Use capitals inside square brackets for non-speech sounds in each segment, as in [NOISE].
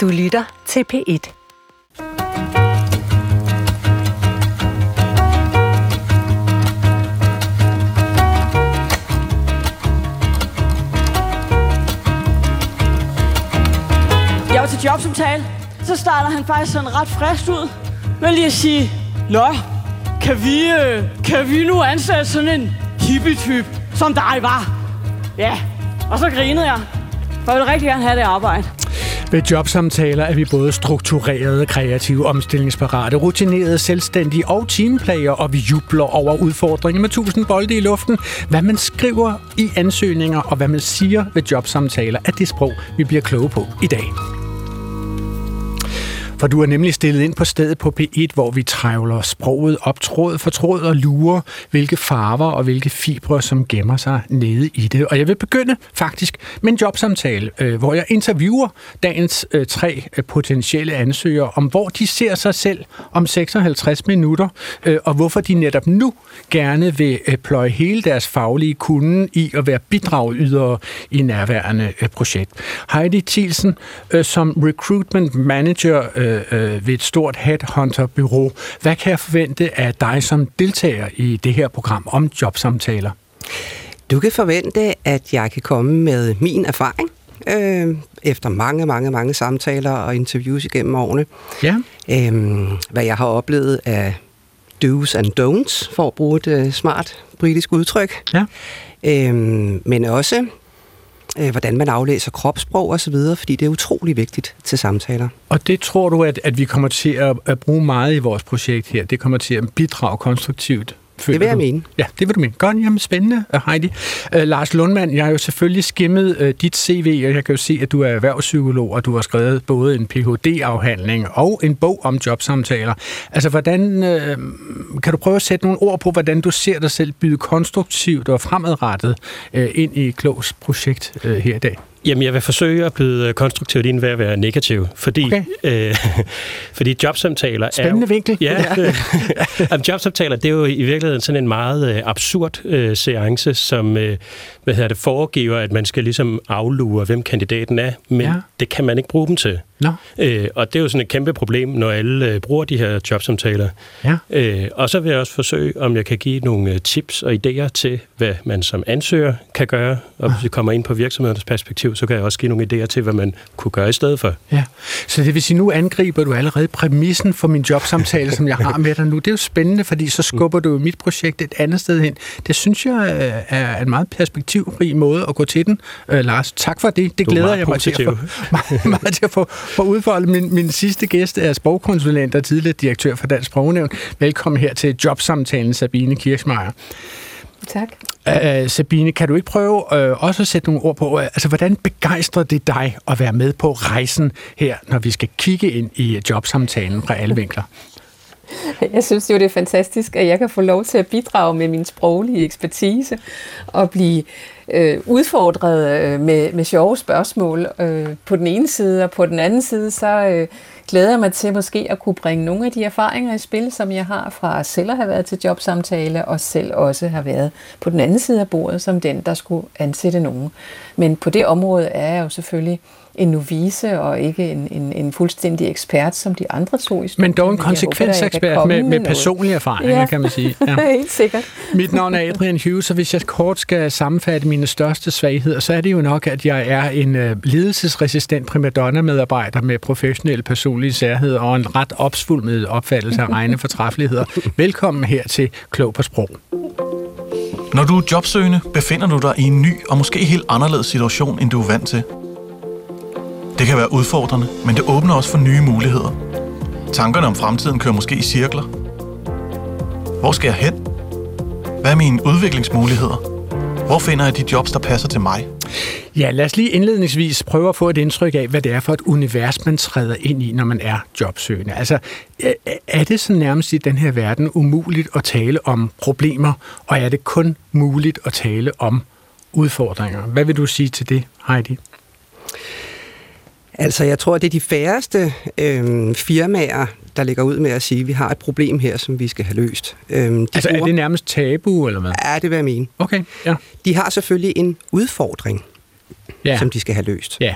Du lytter til P1. Jeg var til jobsamtale. Så starter han faktisk sådan ret frisk ud. Med lige at sige, Nå, kan vi, øh, kan vi nu ansætte sådan en hippie-type, som dig var? Ja, og så grinede jeg. For jeg ville rigtig gerne have det arbejde. Ved jobsamtaler er vi både strukturerede, kreative, omstillingsparate, rutinerede, selvstændige og teamplayer, og vi jubler over udfordringer med tusind bolde i luften. Hvad man skriver i ansøgninger, og hvad man siger ved jobsamtaler, er det sprog, vi bliver kloge på i dag. For du er nemlig stillet ind på stedet på P1, hvor vi trævler sproget op tråd for tråd og lurer, hvilke farver og hvilke fibre, som gemmer sig nede i det. Og jeg vil begynde faktisk med en jobsamtale, øh, hvor jeg interviewer dagens øh, tre øh, potentielle ansøgere om, hvor de ser sig selv om 56 minutter, øh, og hvorfor de netop nu gerne vil øh, pløje hele deres faglige kunde i at være bidragydere i nærværende øh, projekt. Heidi Thielsen som recruitment manager øh, ved et stort headhunter-bureau. Hvad kan jeg forvente af dig som deltager i det her program om jobsamtaler? Du kan forvente, at jeg kan komme med min erfaring øh, efter mange, mange, mange samtaler og interviews igennem årene. Ja. Øh, hvad jeg har oplevet af do's and don'ts, for at bruge et øh, smart britisk udtryk. Ja. Øh, men også øh, hvordan man aflæser kropssprog osv., fordi det er utrolig vigtigt til samtaler. Og det tror du, at, at vi kommer til at, at bruge meget i vores projekt her? Det kommer til at bidrage konstruktivt det vil jeg du? mene. Ja, det vil du mene. Godt, jamen spændende, øh, Heidi. Uh, Lars Lundmann, jeg har jo selvfølgelig skimmet uh, dit CV, og jeg kan jo se, at du er erhvervspsykolog, og du har skrevet både en Ph.D.-afhandling og en bog om jobsamtaler. Altså, hvordan uh, kan du prøve at sætte nogle ord på, hvordan du ser dig selv byde konstruktivt og fremadrettet uh, ind i Klogs projekt uh, her i dag? Jamen, jeg vil forsøge at byde konstruktivt ind ved at være negativ, fordi, okay. øh, [LAUGHS] fordi jobsamtaler Spændende er... vinkel. Ja, ja. [LAUGHS] jobsamtaler, det er jo i virkeligheden sådan en meget øh, absurd øh, seance, som øh, hvad hedder det, foregiver, at man skal ligesom aflure, hvem kandidaten er, men ja. det kan man ikke bruge dem til. No. Øh, og det er jo sådan et kæmpe problem, når alle øh, bruger de her jobsamtaler. Ja. Øh, og så vil jeg også forsøge, om jeg kan give nogle øh, tips og idéer til, hvad man som ansøger kan gøre. Og hvis vi kommer ind på virksomhedernes perspektiv, så kan jeg også give nogle idéer til, hvad man kunne gøre i stedet for. Ja. Så det vil sige, nu angriber du allerede præmissen for min jobsamtale, som jeg har med dig nu. Det er jo spændende, fordi så skubber du mit projekt et andet sted hen. Det synes jeg øh, er en meget perspektivrig måde at gå til den. Øh, Lars, tak for det. Det glæder jeg mig til at få, [LAUGHS] meget, meget til at få for udfolde. Min, min sidste gæst er sprogkonsulent og tidligere direktør for Dansk Sprognævn. Velkommen her til jobsamtalen, Sabine Kirchmeier. Tak. Uh, Sabine, kan du ikke prøve uh, også at sætte nogle ord på, uh, altså hvordan begejstrer det dig at være med på rejsen her, når vi skal kigge ind i jobsamtalen fra alle vinkler? Jeg synes jo, det er fantastisk, at jeg kan få lov til at bidrage med min sproglige ekspertise og blive øh, udfordret øh, med, med sjove spørgsmål øh, på den ene side, og på den anden side, så øh, glæder jeg mig til måske at kunne bringe nogle af de erfaringer i spil, som jeg har fra selv at have været til jobsamtale, og selv også har været på den anden side af bordet, som den, der skulle ansætte nogen. Men på det område er jeg jo selvfølgelig en novice og ikke en, en, en fuldstændig ekspert, som de andre to i studiet. Men dog en konsekvensekspert med, med personlige erfaringer, ja. kan man sige. [LAUGHS] Ja. Helt sikkert. Mit navn er Adrian Hughes, og hvis jeg kort skal sammenfatte mine største svagheder, så er det jo nok, at jeg er en uh, ledelsesresistent primadonna-medarbejder med professionelle personlige særheder og en ret opsvulmet opfattelse af [LAUGHS] egne fortræffeligheder. Velkommen her til Klog på Sprog. Når du er jobsøgende, befinder du dig i en ny og måske helt anderledes situation, end du er vant til. Det kan være udfordrende, men det åbner også for nye muligheder. Tankerne om fremtiden kører måske i cirkler. Hvor skal jeg hen? Hvad er mine udviklingsmuligheder? Hvor finder jeg de jobs, der passer til mig? Ja, lad os lige indledningsvis prøve at få et indtryk af, hvad det er for et univers, man træder ind i, når man er jobsøgende. Altså, er det så nærmest i den her verden umuligt at tale om problemer, og er det kun muligt at tale om udfordringer? Hvad vil du sige til det, Heidi? Altså, jeg tror, det er de færreste øh, firmaer, der ligger ud med at sige, at vi har et problem her, som vi skal have løst. Øh, de altså, bruger... er det nærmest tabu, eller hvad? Ja, det vil jeg mene. Okay, ja. De har selvfølgelig en udfordring, ja. som de skal have løst. Ja.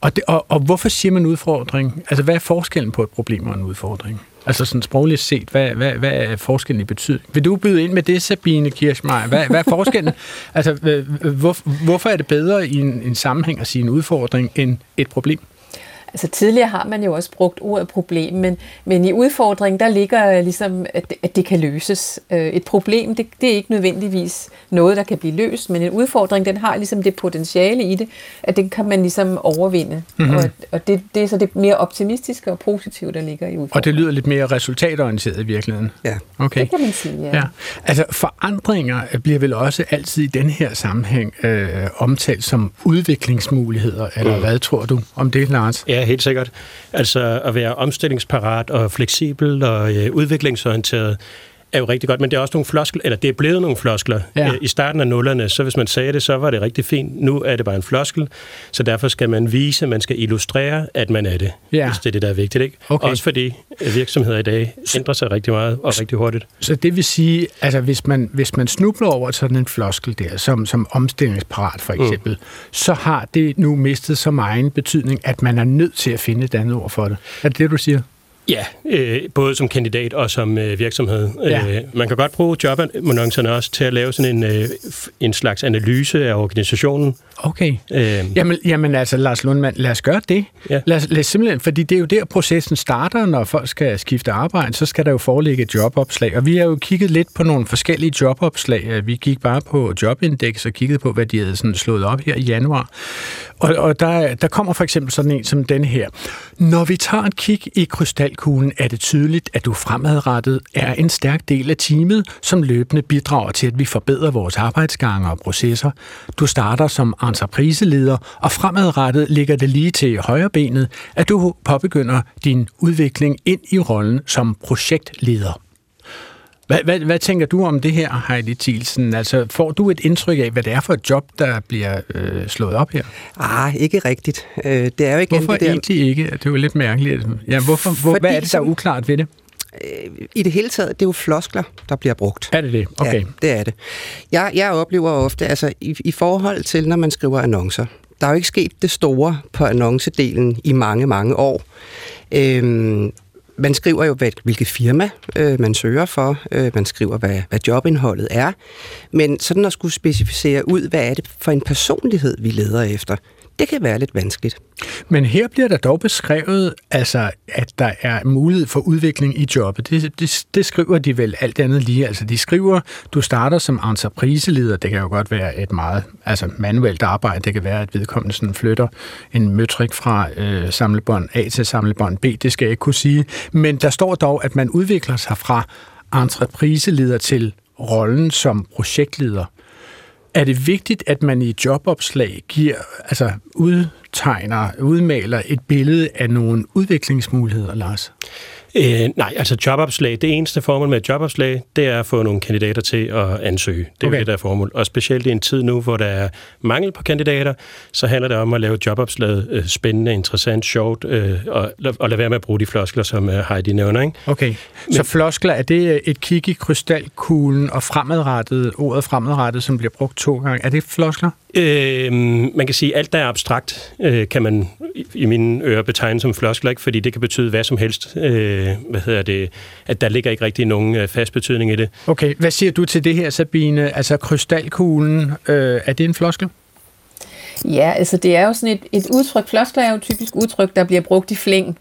Og, det, og, og hvorfor siger man udfordring? Altså, hvad er forskellen på et problem og en udfordring? Altså sådan sprogligt set, hvad, hvad, hvad er forskellen i betydning? Vil du byde ind med det, Sabine Kirschmeier? Hvad, hvad er forskellen? [LAUGHS] altså, hvor, hvorfor er det bedre i en, en sammenhæng at sige en udfordring end et problem? Altså tidligere har man jo også brugt ordet problem, men, men i udfordringen, der ligger ligesom, at det, at det kan løses. Øh, et problem, det, det er ikke nødvendigvis noget, der kan blive løst, men en udfordring, den har ligesom det potentiale i det, at den kan man ligesom overvinde. Mm-hmm. Og, og det, det er så det mere optimistiske og positive, der ligger i udfordringen. Og det lyder lidt mere resultatorienteret i virkeligheden? Ja, okay. det kan man sige, ja. ja. Altså forandringer bliver vel også altid i den her sammenhæng øh, omtalt som udviklingsmuligheder, eller mm. hvad tror du om det, Lars? Ja, helt sikkert. Altså at være omstillingsparat og fleksibel og øh, udviklingsorienteret, er jo rigtig godt, men det er også nogle floskler, eller det er blevet nogle floskler. Ja. I starten af nullerne, så hvis man sagde det, så var det rigtig fint. Nu er det bare en floskel, så derfor skal man vise, man skal illustrere, at man er det, ja. hvis det er det, der er vigtigt. Ikke? Okay. Også fordi virksomheder i dag ændrer sig rigtig meget og rigtig hurtigt. Så det vil sige, altså hvis man, hvis man snubler over sådan en floskel der, som, som omstillingsparat for mm. eksempel, mm. så har det nu mistet så meget betydning, at man er nødt til at finde et andet ord for det. Er det det, du siger? Ja, øh, både som kandidat og som øh, virksomhed. Ja. Øh, man kan godt bruge jobannoncerne også til at lave sådan en, øh, en slags analyse af organisationen. Okay. Øh. Jamen, jamen altså, Lars Lundmann, lad os gøre det. Ja. Lad, os, lad os simpelthen, fordi det er jo der, processen starter, når folk skal skifte arbejde, så skal der jo foreligge et jobopslag. Og vi har jo kigget lidt på nogle forskellige jobopslag. Vi gik bare på Jobindex og kiggede på, hvad de havde sådan slået op her i januar. Og, og der, der kommer for eksempel sådan en som den her. Når vi tager et kig i kristallkuglen er det tydeligt, at du fremadrettet er en stærk del af teamet, som løbende bidrager til, at vi forbedrer vores arbejdsgange og processer. Du starter som entrepriseleder, og fremadrettet ligger det lige til højre benet, at du påbegynder din udvikling ind i rollen som projektleder. Hvad, hvad, hvad tænker du om det her, Heidi Thielsen? Altså, får du et indtryk af, hvad det er for et job, der bliver øh, slået op her? Ah, ikke rigtigt. Øh, det er jo ikke hvorfor det der... egentlig ikke? Det er jo lidt mærkeligt. Ja, hvorfor, hvor, hvad er det, der er uklart ved det? Øh, I det hele taget, det er jo floskler, der bliver brugt. Er det det? Okay. Ja, det er det. Jeg, jeg oplever ofte, altså i, i forhold til, når man skriver annoncer, der er jo ikke sket det store på annoncedelen i mange, mange år. Øhm, man skriver jo, hvad, hvilket firma øh, man søger for. Øh, man skriver, hvad, hvad jobindholdet er. Men sådan at skulle specificere ud, hvad er det for en personlighed, vi leder efter, det kan være lidt vanskeligt. Men her bliver der dog beskrevet, altså, at der er mulighed for udvikling i jobbet. Det, det, det skriver de vel alt andet lige. Altså, de skriver, du starter som entrepriseleder. Det kan jo godt være et meget altså, manuelt arbejde. Det kan være, at vedkommende sådan flytter en møtrik fra øh, samlebånd A til samlebånd B. Det skal jeg ikke kunne sige. Men der står dog, at man udvikler sig fra entrepriseleder til rollen som projektleder. Er det vigtigt, at man i jobopslag giver, altså udtegner, udmaler et billede af nogle udviklingsmuligheder, Lars? Øh, nej, altså jobopslag, det eneste formål med et jobopslag, det er at få nogle kandidater til at ansøge. Det er okay. det, der er formål. Og specielt i en tid nu, hvor der er mangel på kandidater, så handler det om at lave jobopslaget øh, spændende, interessant, sjovt, øh, og, og lade være med at bruge de floskler, som øh, Heidi nævner. Ikke? Okay, Men, så floskler, er det et kig i krystalkuglen og fremadrettet, ordet fremadrettet, som bliver brugt to gange, er det floskler? Øh, man kan sige, at alt, der er abstrakt, øh, kan man i, i mine ører betegne som floskler, ikke? fordi det kan betyde hvad som helst. Øh, hvad hedder det? At der ligger ikke rigtig nogen øh, fast betydning i det. Okay, hvad siger du til det her, Sabine? Altså krystalkuglen, øh, er det en floskel? Ja, altså det er jo sådan et, et udtryk. Floskler er jo typisk udtryk, der bliver brugt i flæng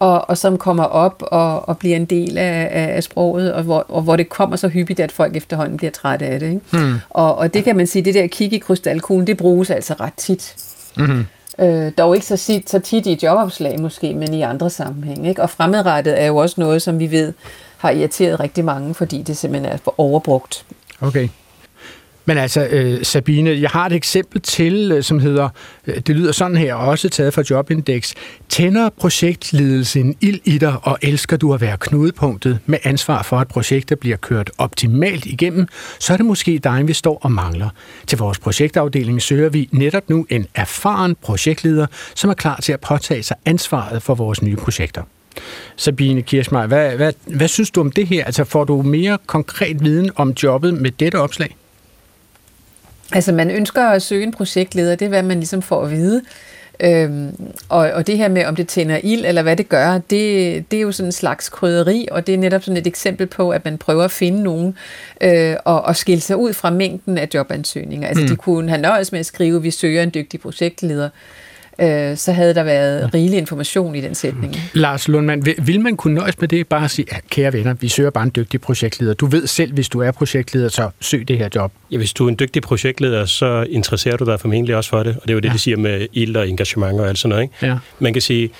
og, og som kommer op og, og bliver en del af, af sproget, og hvor, og hvor det kommer så hyppigt, at folk efterhånden bliver trætte af det. Ikke? Hmm. Og, og det kan man sige, det der kig i krystalkuglen, det bruges altså ret tit. Mm-hmm. Øh, dog ikke så, sit, så tit i jobopslag måske, men i andre sammenhænge. Ikke? Og fremadrettet er jo også noget, som vi ved har irriteret rigtig mange, fordi det simpelthen er for overbrugt. Okay. Men altså, øh, Sabine, jeg har et eksempel til, øh, som hedder, øh, det lyder sådan her, også taget fra Jobindex. Tænder projektledelsen ild i dig, og elsker du at være knudepunktet med ansvar for, at projekter bliver kørt optimalt igennem, så er det måske dig, vi står og mangler. Til vores projektafdeling søger vi netop nu en erfaren projektleder, som er klar til at påtage sig ansvaret for vores nye projekter. Sabine Kirschmeier, hvad, hvad, hvad synes du om det her? Altså får du mere konkret viden om jobbet med dette opslag? Altså man ønsker at søge en projektleder, det er hvad man ligesom får at vide. Øhm, og, og det her med, om det tænder ild, eller hvad det gør, det, det er jo sådan en slags krydderi, og det er netop sådan et eksempel på, at man prøver at finde nogen øh, og, og skille sig ud fra mængden af jobansøgninger. Altså, mm. de kunne have nøjes med at skrive, vi søger en dygtig projektleder, øh, så havde der været rigelig information i den sætning. Lars Lundmann, vil, vil man kunne nøjes med det bare at sige, ja, kære venner, vi søger bare en dygtig projektleder. Du ved selv, hvis du er projektleder, så søg det her job. Ja, hvis du er en dygtig projektleder, så interesserer du dig formentlig også for det, og det er jo det, ja. de siger med ild og engagement og alt sådan noget. Ikke? Ja. Man kan sige,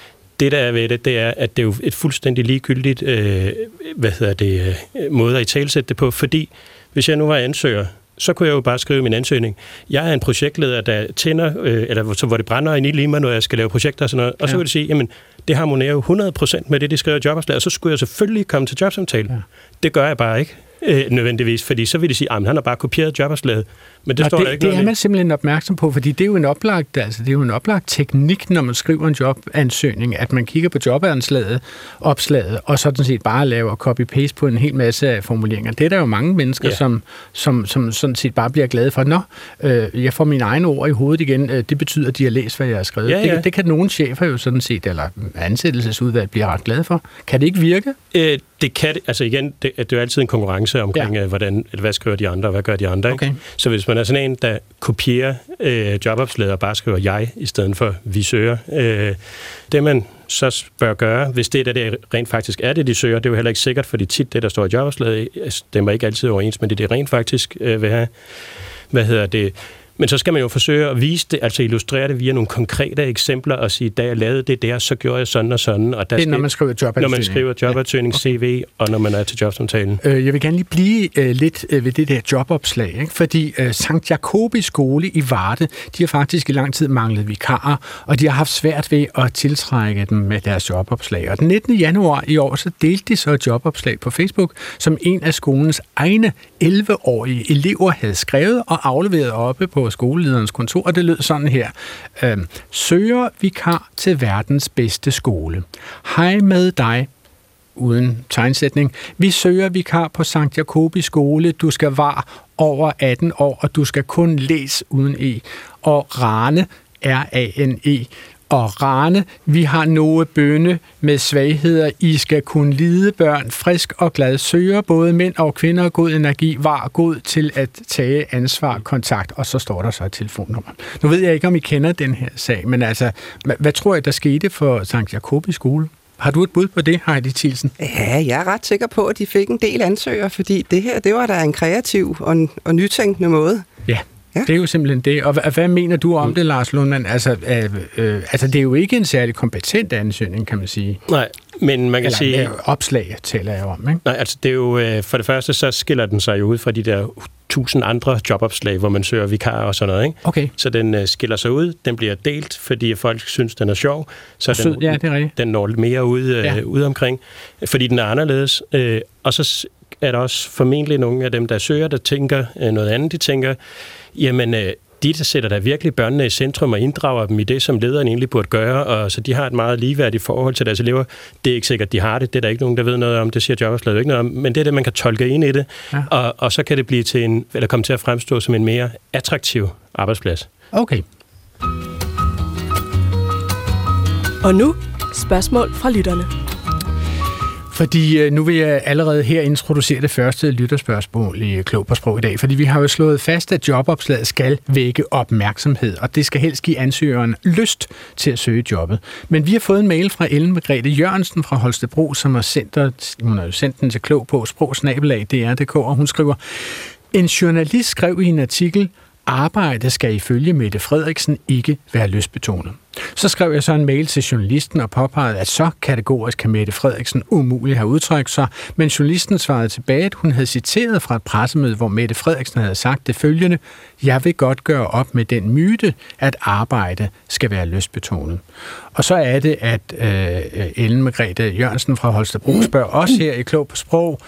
det der er ved det, det er, at det er jo et fuldstændig ligegyldigt øh, hvad hedder det, øh, måde at i talsætte det på, fordi hvis jeg nu var ansøger, så kunne jeg jo bare skrive min ansøgning. Jeg er en projektleder, der tænder, øh, eller så, hvor det brænder ind i mig, når jeg skal lave projekter og sådan noget. Og så ja. vil det sige, jamen, det harmonerer jo 100% med det, de skriver i jobopslaget, og så skulle jeg selvfølgelig komme til jobsamtale. Ja. Det gør jeg bare ikke øh, nødvendigvis, fordi så vil de sige, at han har bare kopieret jobopslaget. Men det Nå, står det, der ikke det er man simpelthen opmærksom på, fordi det er jo en oplagt, altså det er jo en oplagt teknik, når man skriver en jobansøgning, at man kigger på jobanslaget, opslaget, og sådan set bare laver copy-paste på en hel masse af formuleringer. Det er der jo mange mennesker, ja. som, som, som sådan set bare bliver glade for. Nå, øh, jeg får mine egne ord i hovedet igen. Øh, det betyder, at de har læst, hvad jeg har skrevet. Ja, ja. Det, det kan nogle chefer jo sådan set, eller ansættelsesudvalg bliver ret glade for. Kan det ikke virke? Øh, det kan det. Altså igen, det, det er jo altid en konkurrence omkring, ja. Øh, hvordan, hvad skriver de andre, og hvad gør de andre. Ikke? Okay. Så hvis man er sådan en, der kopierer øh, jobopslaget og bare skriver jeg, i stedet for vi søger, øh, det man så bør gøre, hvis det der det rent faktisk er det, de søger, det er jo heller ikke sikkert, fordi tit det, der står i jobopslaget, stemmer ikke altid overens med det, det rent faktisk øh, vil have. Hvad hedder det? Men så skal man jo forsøge at vise det, altså illustrere det via nogle konkrete eksempler og sige, da jeg lavede det der, så gjorde jeg sådan og sådan. Og der det er, når man skriver jobansøgning. Når man skriver jobansøgning, ja. CV, og når man er til jobsamtalen. Øh, jeg vil gerne lige blive øh, lidt øh, ved det der jobopslag, ikke? fordi øh, Sankt Jakobi skole i Varde, de har faktisk i lang tid manglet vikarer, og de har haft svært ved at tiltrække dem med deres jobopslag. Og den 19. januar i år, så delte de så et jobopslag på Facebook, som en af skolens egne 11-årige elever havde skrevet og afleveret oppe på skolelederens kontor, og det lød sådan her. Øh, søger vikar til verdens bedste skole. Hej med dig, uden tegnsætning. Vi søger vikar på Sankt Jakobi skole. Du skal være over 18 år, og du skal kun læse uden E. Og Rane, R-A-N-E, og Rane. Vi har nogle bønne med svagheder. I skal kunne lide børn frisk og glad. Søger både mænd og kvinder god energi. Var god til at tage ansvar, kontakt. Og så står der så et telefonnummer. Nu ved jeg ikke, om I kender den her sag, men altså, hvad, tror jeg, der skete for St. Jakobi skole? Har du et bud på det, Heidi Thielsen? Ja, jeg er ret sikker på, at de fik en del ansøgere, fordi det her, det var da en kreativ og, og nytænkende måde. Ja, Ja. Det er jo simpelthen det. Og hvad, hvad mener du om det, Lars Lundmann? Altså, øh, øh, altså, det er jo ikke en særlig kompetent ansøgning, kan man sige. Nej, men man kan Eller, sige... Opslag taler jeg om, ikke? Nej, altså det er jo... Øh, for det første, så skiller den sig jo ud fra de der tusind andre jobopslag, hvor man søger vikar og sådan noget, ikke? Okay. Så den øh, skiller sig ud. Den bliver delt, fordi folk synes, den er sjov. Så Sød, den, ja, det er rigtigt. den når lidt mere ud, øh, ja. ud omkring, fordi den er anderledes. Øh, og så er der også formentlig nogle af dem, der søger, der tænker øh, noget andet. De tænker, jamen... Øh, de, der sætter der virkelig børnene i centrum og inddrager dem i det, som lederen egentlig burde gøre, og så de har et meget ligeværdigt forhold til deres elever. Det er ikke sikkert, de har det. Det er der ikke nogen, der ved noget om. Det siger jobopslaget ikke noget om. Men det er det, man kan tolke ind i det. Ja. Og, og så kan det blive til en, eller komme til at fremstå som en mere attraktiv arbejdsplads. Okay. Og nu spørgsmål fra lytterne. Fordi øh, nu vil jeg allerede her introducere det første lytterspørgsmål i Klog på Sprog i dag, fordi vi har jo slået fast, at jobopslaget skal vække opmærksomhed, og det skal helst give ansøgeren lyst til at søge jobbet. Men vi har fået en mail fra Ellen Margrethe Jørgensen fra Holstebro, som har sendt, hun har jo sendt den til Klog på sprogsnabelag DR.dk, og hun skriver, en journalist skrev i en artikel, arbejde skal ifølge Mette Frederiksen ikke være løsbetonet. Så skrev jeg så en mail til journalisten og påpegede, at så kategorisk kan Mette Frederiksen umuligt have udtrykt sig, men journalisten svarede tilbage, at hun havde citeret fra et pressemøde, hvor Mette Frederiksen havde sagt det følgende, jeg vil godt gøre op med den myte, at arbejde skal være løsbetonet. Og så er det, at øh, Ellen Margrethe Jørgensen fra Holstebro spørger os her i Klog på Sprog,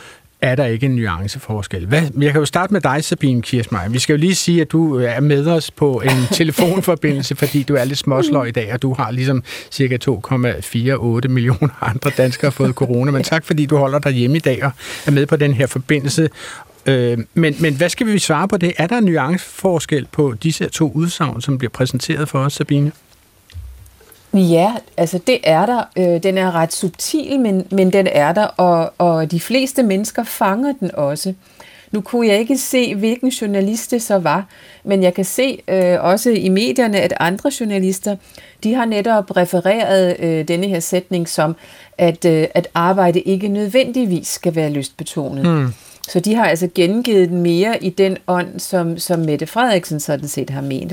er der ikke en nuanceforskel. Hvad, jeg kan jo starte med dig, Sabine Kirsmeier. Vi skal jo lige sige, at du er med os på en [LAUGHS] telefonforbindelse, fordi du er lidt småsløj i dag, og du har ligesom cirka 2,48 millioner andre danskere fået corona. Men tak, fordi du holder dig hjemme i dag og er med på den her forbindelse. Øh, men, men hvad skal vi svare på det? Er der en nuanceforskel på disse to udsagn, som bliver præsenteret for os, Sabine? Ja, altså det er der. Øh, den er ret subtil, men, men den er der, og, og de fleste mennesker fanger den også. Nu kunne jeg ikke se, hvilken journalist det så var, men jeg kan se øh, også i medierne, at andre journalister, de har netop refereret øh, denne her sætning som, at, øh, at arbejde ikke nødvendigvis skal være lystbetonet. Mm. Så de har altså gengivet den mere i den ånd, som, som Mette Frederiksen sådan set har ment.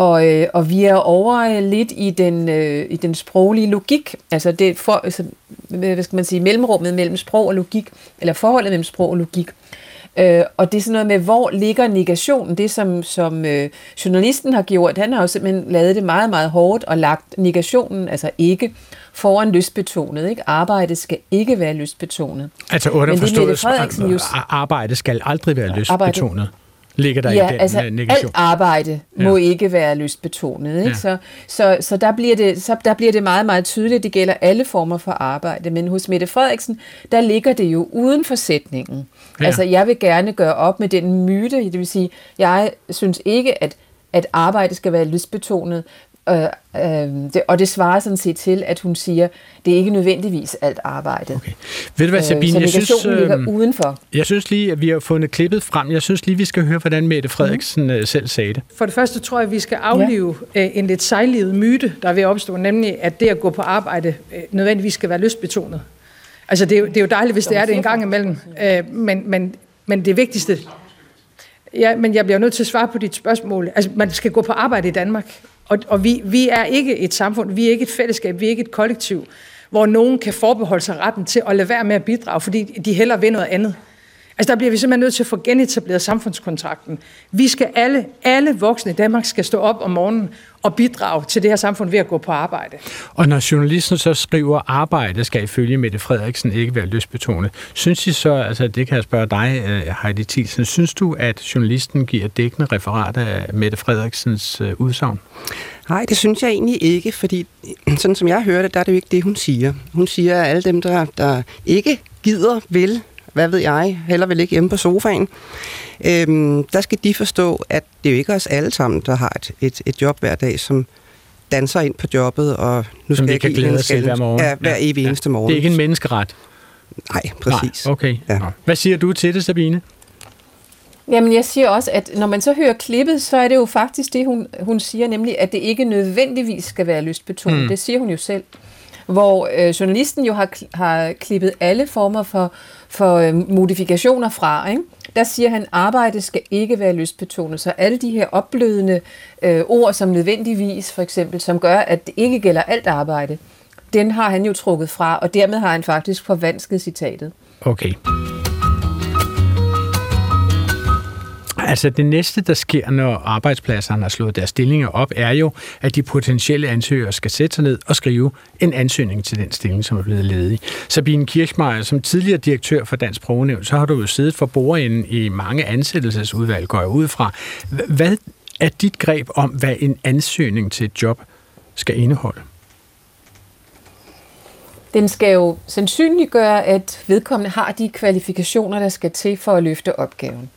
Og, øh, og vi er over øh, lidt i den, øh, i den sproglige logik, altså det for, altså, hvad skal man sige, mellemrummet mellem sprog og logik, eller forholdet mellem sprog og logik. Øh, og det er sådan noget med, hvor ligger negationen? Det, som, som øh, journalisten har gjort, han har jo simpelthen lavet det meget, meget hårdt og lagt negationen, altså ikke, foran lystbetonet. Ikke? Arbejde skal ikke være lystbetonet. Altså underforstået, arbejde skal aldrig være lystbetonet. Ligger der ja, i den altså øh, negation? alt arbejde ja. må ikke være lystbetonet. Ikke? Ja. Så, så, så, der bliver det, så der bliver det meget, meget tydeligt, det gælder alle former for arbejde. Men hos Mette Frederiksen, der ligger det jo uden for sætningen. Ja. Altså, jeg vil gerne gøre op med den myte, det vil sige, jeg synes ikke, at at arbejde skal være lystbetonet, Øh, øh, det, og det svarer sådan set til, at hun siger, det er ikke nødvendigvis alt arbejde. Okay. Ved du hvad, øh, Sabine, øh, jeg synes, ligger udenfor. Jeg synes lige, at vi har fundet klippet frem. Jeg synes lige, vi skal høre, hvordan Mette Frederiksen mm. selv sagde det. For det første tror jeg, at vi skal aflive ja. en lidt sejlivet myte, der er ved at opstå, nemlig at det at gå på arbejde nødvendigvis skal være lystbetonet. Altså, det er, jo, det er jo dejligt, hvis det er det en gang imellem. Men, men, men det vigtigste, Ja, men jeg bliver nødt til at svare på dit spørgsmål. Altså, man skal gå på arbejde i Danmark. Og, og vi, vi er ikke et samfund, vi er ikke et fællesskab, vi er ikke et kollektiv, hvor nogen kan forbeholde sig retten til at lade være med at bidrage, fordi de hellere vil noget andet. Altså der bliver vi simpelthen nødt til at få genetableret samfundskontrakten. Vi skal alle, alle voksne i Danmark skal stå op om morgenen og bidrage til det her samfund ved at gå på arbejde. Og når journalisten så skriver, arbejde skal ifølge Mette Frederiksen ikke være lystbetonet, synes I så, altså det kan jeg spørge dig, øh, Heidi Thielsen, synes du, at journalisten giver dækkende referat af Mette Frederiksens øh, udsagn? Nej, det synes jeg egentlig ikke, fordi sådan som jeg hører det, der er det jo ikke det, hun siger. Hun siger, at alle dem, der, der ikke gider, vil, hvad ved jeg, heller vil ikke hjemme på sofaen, øhm, der skal de forstå, at det er jo ikke os alle sammen, der har et, et, et job hver dag, som danser ind på jobbet, og nu skal jeg kan glæde os til hver morgen. Ja, hver evig eneste ja. morgen. Det er ikke en menneskeret. Nej, præcis. Nej, okay. Ja. Hvad siger du til det, Sabine? Jamen, jeg siger også, at når man så hører klippet, så er det jo faktisk det, hun, hun siger, nemlig, at det ikke nødvendigvis skal være lystbetonet. Mm. Det siger hun jo selv. Hvor øh, journalisten jo har, har klippet alle former for, for øh, modifikationer fra. Ikke? Der siger han, at arbejde skal ikke være lystbetonet. Så alle de her opblødende øh, ord, som nødvendigvis for eksempel, som gør, at det ikke gælder alt arbejde, den har han jo trukket fra, og dermed har han faktisk forvansket citatet. Okay. Altså det næste, der sker, når arbejdspladserne har slået deres stillinger op, er jo, at de potentielle ansøgere skal sætte sig ned og skrive en ansøgning til den stilling, som er blevet ledig. Sabine Kirchmeier, som tidligere direktør for Dansk Sprognævn, så har du jo siddet for bordenden i mange ansættelsesudvalg, går jeg ud fra. Hvad er dit greb om, hvad en ansøgning til et job skal indeholde? Den skal jo sandsynliggøre, at vedkommende har de kvalifikationer, der skal til for at løfte opgaven.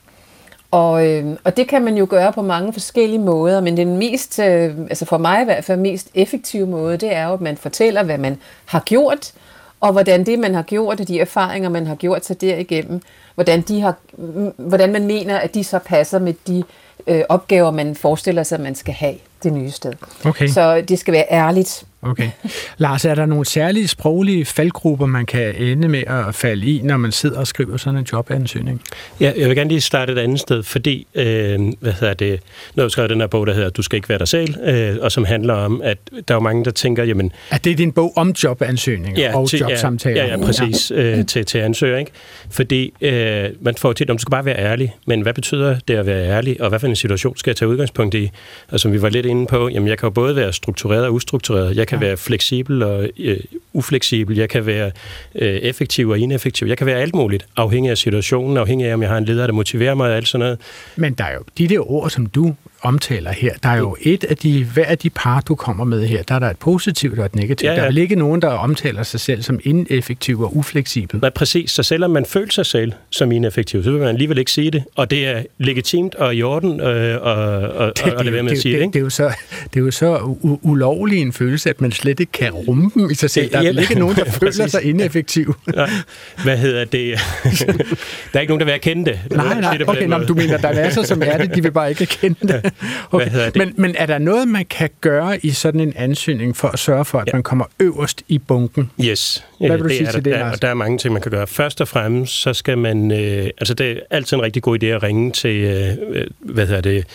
Og, øh, og det kan man jo gøre på mange forskellige måder, men den mest, øh, altså for mig i hvert fald, mest effektive måde, det er jo, at man fortæller, hvad man har gjort, og hvordan det, man har gjort, og de erfaringer, man har gjort sig derigennem, hvordan, de har, hvordan man mener, at de så passer med de øh, opgaver, man forestiller sig, man skal have det nye sted. Okay. Så det skal være ærligt. Okay. Lars, er der nogle særlige sproglige faldgrupper, man kan ende med at falde i, når man sidder og skriver sådan en jobansøgning? Ja, jeg vil gerne lige starte et andet sted, fordi øh, hvad hedder det, når jeg skrev den her bog, der hedder Du skal ikke være dig selv, øh, og som handler om, at der er jo mange, der tænker, jamen... Er det din bog om jobansøgninger ja, og til, jobsamtaler? Ja, ja, præcis, ja. Øh, til, til ansøger, ikke? Fordi øh, man får til, at du skal bare være ærlig, men hvad betyder det at være ærlig, og hvad for en situation skal jeg tage udgangspunkt i? Og som vi var lidt inde på, jamen jeg kan jo både være struktureret og ustruktureret. Jeg kan være fleksibel og øh, ufleksibel. Jeg kan være øh, effektiv og ineffektiv. Jeg kan være alt muligt, afhængig af situationen, afhængig af, om jeg har en leder, der motiverer mig og alt sådan noget. Men der er jo de der ord, som du omtaler her. Der er jo et af de, hver af de par, du kommer med her, der er der et positivt og et negativt. Ja, ja. Der er vel ikke nogen, der omtaler sig selv som ineffektiv og ufleksibel. Nej, præcis. Så selvom man føler sig selv som ineffektiv, så vil man alligevel ikke sige det. Og det er legitimt og i orden øh, og, og, det, og, det, det, med at sige det, det, det, er jo så, det er jo så u- ulovlig en følelse, at man slet ikke kan rumme dem i sig selv. Der er vel ikke nogen, der [LAUGHS] føler sig ineffektiv. [LAUGHS] Nej. Hvad hedder det? [LAUGHS] der er ikke nogen, der vil erkende det. Nej, nej, okay, nå, du mener, der er masser, som er det, de vil bare ikke erkende det. Okay. det? Men, men er der noget, man kan gøre i sådan en ansøgning for at sørge for, at ja. man kommer øverst i bunken? Yes. Hvad vil du det sige er til der, det, Lars? der er mange ting, man kan gøre. Først og fremmest, så skal man... Øh, altså, det er altid en rigtig god idé at ringe til, øh, hvad hedder det,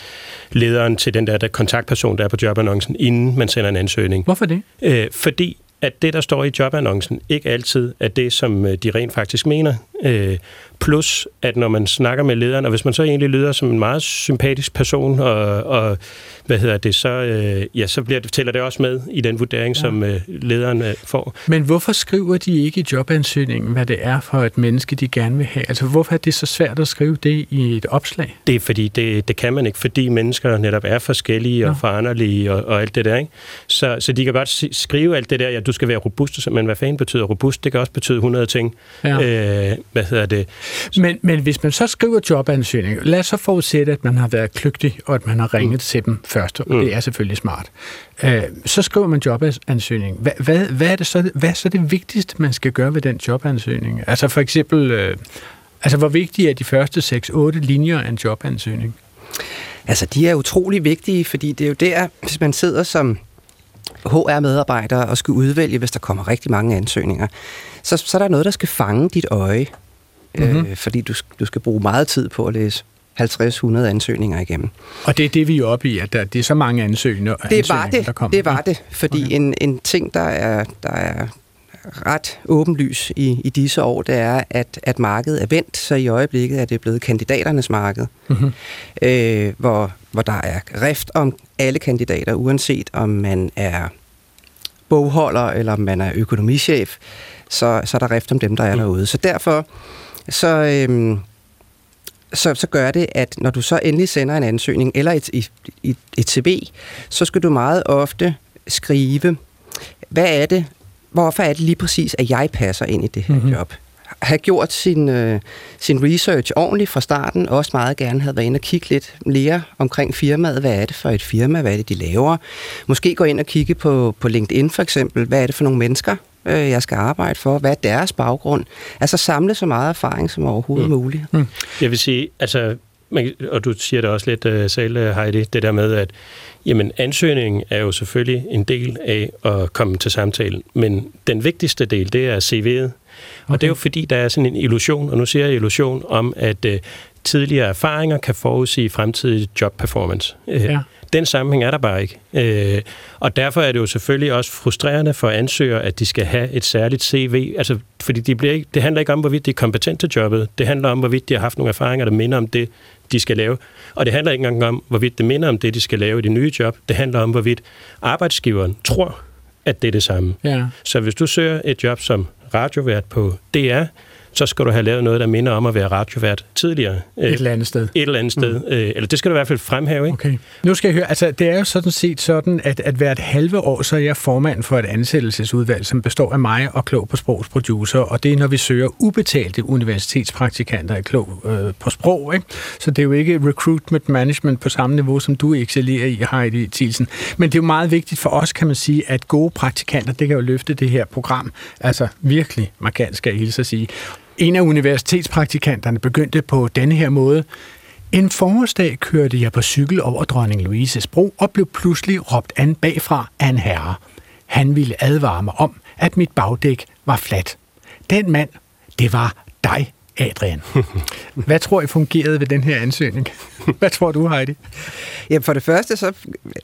lederen til den der, der kontaktperson, der er på jobannoncen, inden man sender en ansøgning. Hvorfor det? Øh, fordi at det, der står i jobannoncen, ikke altid er det, som øh, de rent faktisk mener. Øh, plus, at når man snakker med lederen, og hvis man så egentlig lyder som en meget sympatisk person, og, og hvad hedder det, så, øh, ja, så bliver det, tæller det også med i den vurdering, ja. som øh, lederen øh, får. Men hvorfor skriver de ikke i jobansøgningen, hvad det er for et menneske, de gerne vil have? Altså, hvorfor er det så svært at skrive det i et opslag? Det er fordi, det, det kan man ikke, fordi mennesker netop er forskellige og foranderlige og, og alt det der. Ikke? Så, så de kan godt skrive alt det der, ja, du skal være robust, men hvad fanden betyder robust? Det kan også betyde 100 ting. Ja. Øh, hvad hedder det? Men, men hvis man så skriver jobansøgning, lad os så forudsætte, at man har været kløgtig, og at man har ringet mm. til dem først, og mm. det er selvfølgelig smart. Øh, så skriver man jobansøgning. Hvad, hvad, hvad, er det så, hvad er så det vigtigste, man skal gøre ved den jobansøgning? Altså for eksempel, øh, altså hvor vigtige er de første 6-8 linjer af en jobansøgning? Altså, de er utrolig vigtige, fordi det er jo der, hvis man sidder som HR-medarbejder og skal udvælge, hvis der kommer rigtig mange ansøgninger, så, så er der noget, der skal fange dit øje, mm-hmm. øh, fordi du, du skal bruge meget tid på at læse 50-100 ansøgninger igennem. Og det er det, vi er oppe i, at der, det er så mange ansøgninger, det var det, der kommer. Det var det, fordi okay. en, en ting, der er, der er ret åbenlys i, i disse år, det er, at, at markedet er vendt, så i øjeblikket er det blevet kandidaternes marked, mm-hmm. øh, hvor, hvor der er rift om alle kandidater, uanset om man er bogholder eller om man er økonomichef, så, så er der rift om dem, der er mm. derude. Så derfor så, øhm, så, så gør det, at når du så endelig sender en ansøgning eller et, et, et, et CB, så skal du meget ofte skrive, hvad er det, hvorfor er det lige præcis, at jeg passer ind i det her mm-hmm. job? Have gjort sin, øh, sin research ordentligt fra starten, også meget gerne have været inde og kigge lidt mere omkring firmaet. Hvad er det for et firma? Hvad er det, de laver? Måske gå ind og kigge på, på LinkedIn for eksempel. Hvad er det for nogle mennesker, øh, jeg skal arbejde for? Hvad er deres baggrund? Altså samle så meget erfaring som overhovedet mm. muligt. Mm. Jeg vil sige, altså og du siger det også lidt, uh, Sale Heidi, det der med, at jamen, ansøgningen er jo selvfølgelig en del af at komme til samtalen, men den vigtigste del, det er CV'et. Okay. Og det er jo fordi, der er sådan en illusion, og nu siger jeg illusion, om at uh, tidligere erfaringer kan forudsige fremtidig jobperformance. Ja. Den sammenhæng er der bare ikke. Øh, og derfor er det jo selvfølgelig også frustrerende for ansøgere, at de skal have et særligt CV. Altså, fordi de bliver ikke, det handler ikke om, hvorvidt de er kompetente til jobbet. Det handler om, hvorvidt de har haft nogle erfaringer, der minder om det, de skal lave. Og det handler ikke engang om, hvorvidt det minder om det, de skal lave i det nye job. Det handler om, hvorvidt arbejdsgiveren tror, at det er det samme. Ja. Så hvis du søger et job som radiovært på DR, så skal du have lavet noget, der minder om at være radiovært tidligere. Et eller andet sted. Et eller andet sted. Mm. Eller det skal du i hvert fald fremhæve, ikke? Okay. Nu skal jeg høre, altså det er jo sådan set sådan, at, at hvert halve år, så er jeg formand for et ansættelsesudvalg, som består af mig og Klog på Sprogs producer, og det er, når vi søger ubetalte universitetspraktikanter i Klog øh, på Sprog, ikke? Så det er jo ikke recruitment management på samme niveau, som du excellerer i, Heidi Thielsen. Men det er jo meget vigtigt for os, kan man sige, at gode praktikanter, det kan jo løfte det her program, altså virkelig markant, skal jeg hilse at sige. En af universitetspraktikanterne begyndte på denne her måde. En forårsdag kørte jeg på cykel over dronning Louises bro og blev pludselig råbt an bagfra af en herre. Han ville advare mig om, at mit bagdæk var fladt. Den mand, det var dig, Adrian. [LAUGHS] Hvad tror I fungerede ved den her ansøgning? [LAUGHS] Hvad tror du, Heidi? Ja, for det første så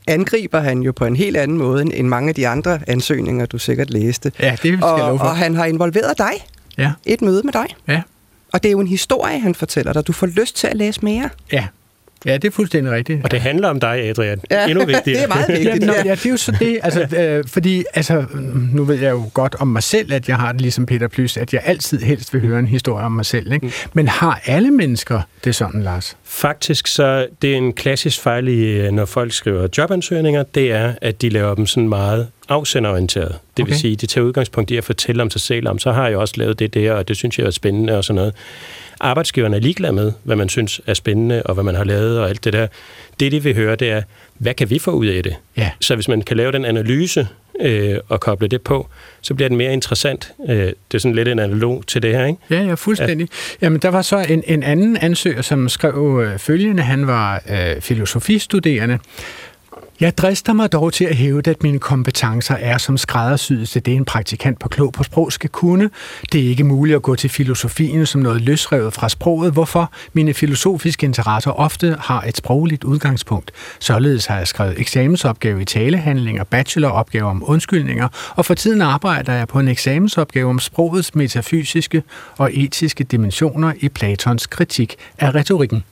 angriber han jo på en helt anden måde end mange af de andre ansøgninger, du sikkert læste. Ja, det skal og, jeg love for. Og han har involveret dig. Ja. Et møde med dig. Ja. Og det er jo en historie, han fortæller dig. Du får lyst til at læse mere. Ja. Ja, det er fuldstændig rigtigt. Og det handler om dig, Adrian. Ja, Endnu [LAUGHS] vigtigere. det er meget vigtigt. Ja, nå, ja, det er jo så det, altså, øh, fordi, altså, nu ved jeg jo godt om mig selv, at jeg har det ligesom Peter Plys, at jeg altid helst vil høre en historie om mig selv, ikke? Men har alle mennesker det sådan, Lars? Faktisk så, det er en klassisk fejl, i, øh, når folk skriver jobansøgninger, det er, at de laver dem sådan meget afsenderorienteret. Det. Okay. vil sige, de tager udgangspunkt i at fortælle om sig selv, om så har jeg også lavet det der, og det synes jeg er spændende og sådan noget. Arbejdsgiverne er ligeglade med, hvad man synes er spændende, og hvad man har lavet og alt det der. Det, de vil høre, det er, hvad kan vi få ud af det? Ja. Så hvis man kan lave den analyse øh, og koble det på, så bliver den mere interessant. Øh, det er sådan lidt en analog til det her, ikke? Ja, ja, fuldstændig. Ja. Jamen, der var så en, en anden ansøger, som skrev øh, følgende. Han var øh, filosofistuderende. Jeg drister mig dog til at hævde, at mine kompetencer er som skræddersyet til det, en praktikant på klog på sprog skal kunne. Det er ikke muligt at gå til filosofien som noget løsrevet fra sproget, hvorfor mine filosofiske interesser ofte har et sprogligt udgangspunkt. Således har jeg skrevet eksamensopgave i talehandlinger, bacheloropgave om undskyldninger, og for tiden arbejder jeg på en eksamensopgave om sprogets metafysiske og etiske dimensioner i Platons kritik af retorikken.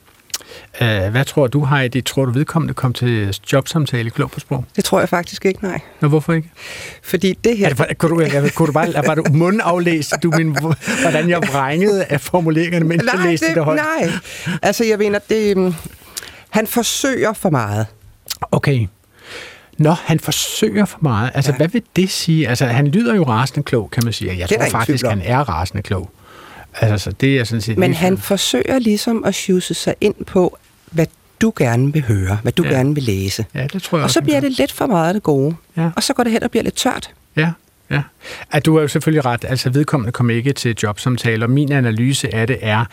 Uh, hvad tror du, Heidi? Tror du vedkommende kom til jobsamtale i Klog på Sprog? Det tror jeg faktisk ikke, nej. Nå, hvorfor ikke? Fordi det her... Er det, kunne, du, jeg- kunne du bare, var du mundaflæst, du min, hvordan jeg vrængede af formuleringerne, mens jeg nej, læste det, det højt? nej. Altså, jeg mener, det... øhm, Han forsøger for meget. Okay. Nå, han forsøger for meget. Altså, ja. hvad vil det sige? Altså, han lyder jo rasende klog, kan man sige. Jeg tror faktisk, han er rasende klog. Altså, så det er sådan set... Men han forsøger ligesom at sjuse sig ind på, hvad du gerne vil høre, hvad du Ja. gerne vil læse. Ja, det tror jeg Og så bliver det lidt for meget af det gode. Ja. Og så går det hen og bliver lidt tørt. Ja, ja. At du er jo selvfølgelig ret. Altså, vedkommende kom ikke til jobsamtale, og min analyse af det er,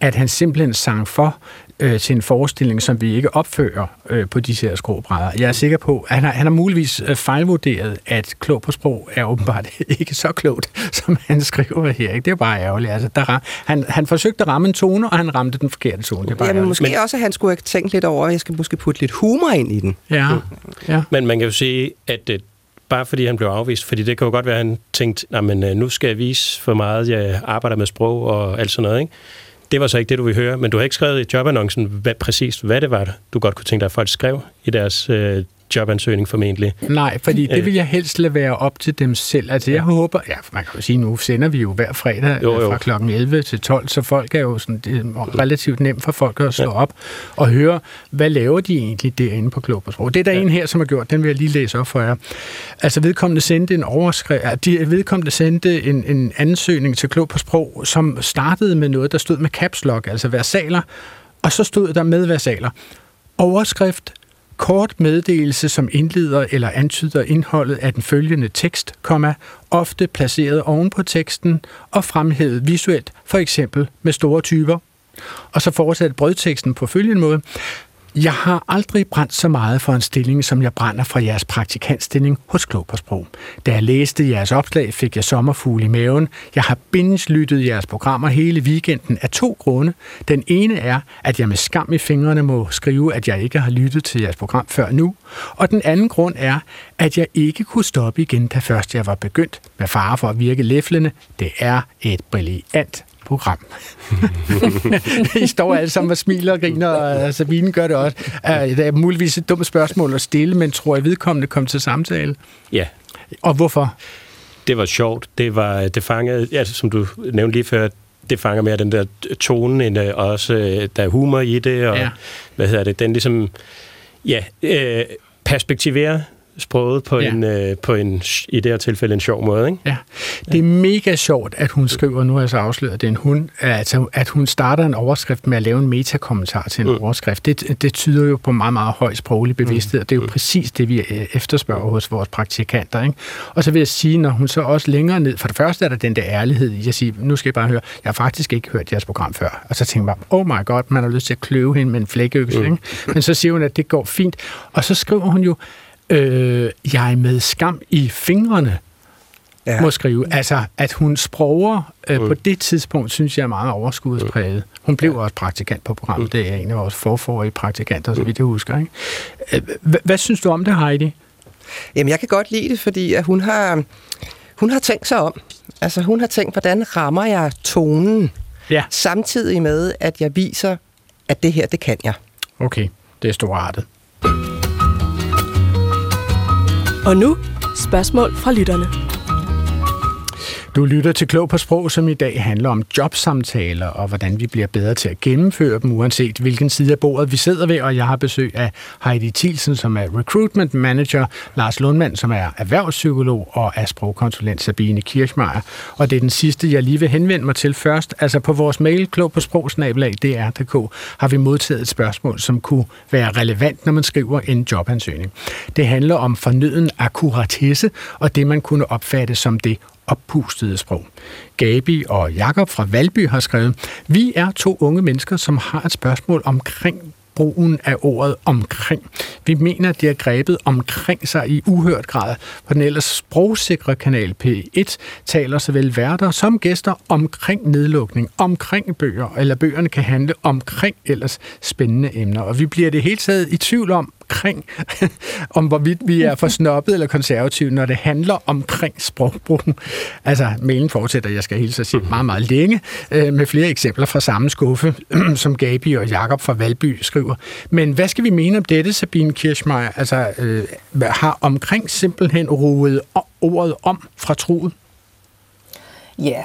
at han simpelthen sang for øh, til en forestilling, som vi ikke opfører øh, på disse her skråbrædder. Jeg er sikker på, at han har, han har muligvis øh, fejlvurderet, at klog på sprog er åbenbart [LAUGHS] ikke så klogt, som han skriver her. Ikke? Det er bare ærgerligt. Altså, der, han, han forsøgte at ramme en tone, og han ramte den forkerte tone. Det er bare Jamen, ærgerligt. måske Men... også, at han skulle have tænkt lidt over, at jeg skal måske putte lidt humor ind i den. Ja, ja. Men man kan jo sige, at øh, bare fordi han blev afvist, fordi det kan jo godt være, at han tænkte, men, øh, nu skal jeg vise, for meget jeg arbejder med sprog og alt sådan noget. Ikke? Det var så ikke det, du ville høre, men du har ikke skrevet i jobannoncen hvad, præcis, hvad det var, du godt kunne tænke dig, at folk skrev i deres øh, jobansøgning formentlig. Nej, fordi det Øh. vil jeg helst lade være op til dem selv. Altså, jeg håber, ja, man kan jo sige, nu sender vi jo hver fredag Jo, jo, fra klokken 11 til 12, så folk er jo sådan, det er relativt nemt for folk at slå op og høre, hvad laver de egentlig derinde på Sprog. Det er der ja. en her, som har gjort, den vil jeg lige læse op for jer. Altså, vedkommende sendte en overskrift, ja, de vedkommende sendte en, en ansøgning til på Sprog, som startede med noget, der stod med caps lock, altså versaler, og så stod der med versaler. Overskrift, kort meddelelse, som indleder eller antyder indholdet af den følgende tekst, komma, ofte placeret oven på teksten og fremhævet visuelt, for eksempel med store typer. Og så fortsætter brødteksten på følgende måde. Jeg har aldrig brændt så meget for en stilling, som jeg brænder for jeres praktikantstilling hos Klog på Sprog. Da jeg læste jeres opslag, fik jeg sommerfugle i maven. Jeg har binge-lyttet jeres programmer hele weekenden af to grunde. Den ene er, at jeg med skam i fingrene må skrive, at jeg ikke har lyttet til jeres program før nu. Og den anden grund er, at jeg ikke kunne stoppe igen, da først jeg var begyndt med fare for at virke læflende. Det er et brilliant program. [LAUGHS] I står alle sammen og smiler og griner, og Sabine gør det også. Uh, det er muligvis et dumt spørgsmål at stille, men tror jeg vedkommende kom til samtale? Ja, Og hvorfor? det var sjovt. Det var det fangede, ja, som du nævnte lige før, det fanger mere den der tone, end øh, også øh, der er humor i det, og ja. hvad hedder det, den ligesom, ja, øh, perspektiverer sproget på, Ja. ja. en, øh, på en, i det her tilfælde, en sjov måde, ikke? Ja, det er mega sjovt, at hun skriver, nu har jeg så afsløret, at det er en hun, altså, at hun starter en overskrift med at lave en metakommentar til en mm. overskrift. Det, det tyder jo på meget, meget høj sproglig bevidsthed, og det er jo præcis det, vi øh, efterspørger hos vores praktikanter. Ikke? Og så vil jeg sige, når hun så også længere ned, for det første er der den der ærlighed i at sige, nu skal jeg bare høre, jeg har faktisk ikke hørt jeres program før. Og så tænker jeg bare, oh my god, man har lyst til at kløve hende med en flækøkse. Mm. Ikke? Men så siger hun, at det går fint. Og så skriver hun jo, øh, jeg er med skam i fingrene ja. må skrive. Altså, at hun sproger øh, mm. på det tidspunkt, synes jeg er meget overskudspræget. Hun blev også praktikant på programmet. Det er en af vores forforrige praktikanter, så vidt jeg husker. Ikke? Øh, Hvad, hvad synes du om det, Heidi? Jamen, jeg kan godt lide det, fordi at hun har, hun har tænkt sig om. Altså, hun har tænkt, hvordan rammer jeg tonen, Ja. samtidig med, at jeg viser, at det her, det kan jeg. Okay, det er storartet. Og nu spørgsmål fra lytterne. Du lytter til Klog på Sprog, som i dag handler om jobsamtaler og hvordan vi bliver bedre til at gennemføre dem, uanset hvilken side af bordet vi sidder ved. Og jeg har besøg af Heidi Thielsen, som er Recruitment Manager, Lars Lundmand, som er erhvervspsykolog, og er sprogkonsulent Sabine Kirchmeier. Og det er den sidste, jeg lige vil henvende mig til først. Altså på vores mail, klog på sprogsnabelag, dr.dk, har vi modtaget et spørgsmål, som kunne være relevant, når man skriver en jobansøgning. Det handler om fornøden akkuratesse og det, man kunne opfatte som det oppustede sprog. Gabi og Jakob fra Valby har skrevet, vi er to unge mennesker, som har et spørgsmål omkring brugen af ordet omkring. Vi mener, at det er grebet omkring sig i uhørt grad. På den ellers sprogsikre kanal P1 taler såvel værter som gæster omkring nedlukning, omkring bøger, eller bøgerne kan handle omkring ellers spændende emner. Og vi bliver det hele taget i tvivl om, omkring, om hvorvidt vi er for snobbet eller konservative, når det handler omkring sprogbrugen. Altså, mailen fortsætter, jeg skal hilse at sige, meget, meget længe, øh, med flere eksempler fra samme skuffe, [CLEARS THROAT] som Gabi og Jakob fra Valby skriver. Men hvad skal vi mene om dette, Sabine Kirchmeier? Altså, øh, har omkring simpelthen roet ordet om fra troet? Ja,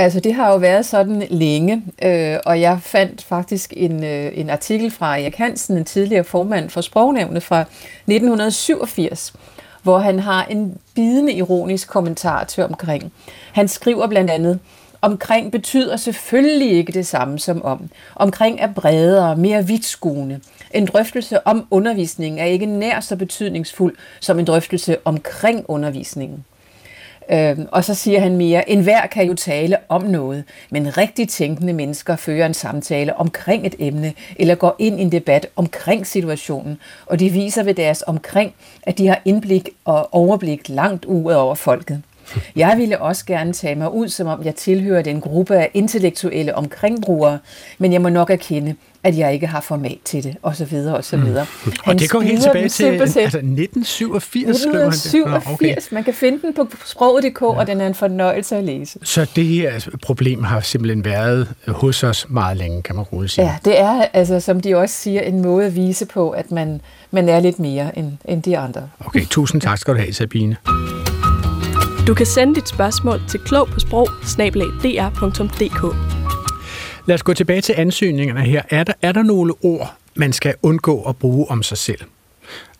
Altså det har jo været sådan længe, øh, og jeg fandt faktisk en, øh, en artikel fra Erik Hansen, en tidligere formand for Sprognævnet fra 1987, hvor han har en bidende ironisk kommentar til omkring. Han skriver blandt andet, omkring betyder selvfølgelig ikke det samme som om. Omkring er bredere, mere vidtskuende. En drøftelse om undervisningen er ikke nær så betydningsfuld som en drøftelse omkring undervisningen. Øhm, og så siger han mere, en hver kan jo tale om noget, men rigtig tænkende mennesker fører en samtale omkring et emne, eller går ind i en debat omkring situationen, og de viser ved deres omkring, at de har indblik og overblik langt ud over folket. [LAUGHS] Jeg ville også gerne tage mig ud, som om jeg tilhører den gruppe af intellektuelle omkringbrugere, men jeg må nok erkende, at jeg ikke har format til det, og så videre, og så mm. videre. Mm. Og det går helt tilbage til altså 1987, 1987, okay. man kan finde den på sproget.dk, ja. og den er en fornøjelse at læse. Så det her problem har simpelthen været hos os meget længe, kan man roligt sige. Ja, det er, altså, som de også siger, en måde at vise på, at man, man er lidt mere end, end de andre. Okay, tusind tak skal du have, Sabine. Du kan sende dit spørgsmål til klog på sprog Lad os gå tilbage til ansøgningerne her. Er der, er der nogle ord, man skal undgå at bruge om sig selv?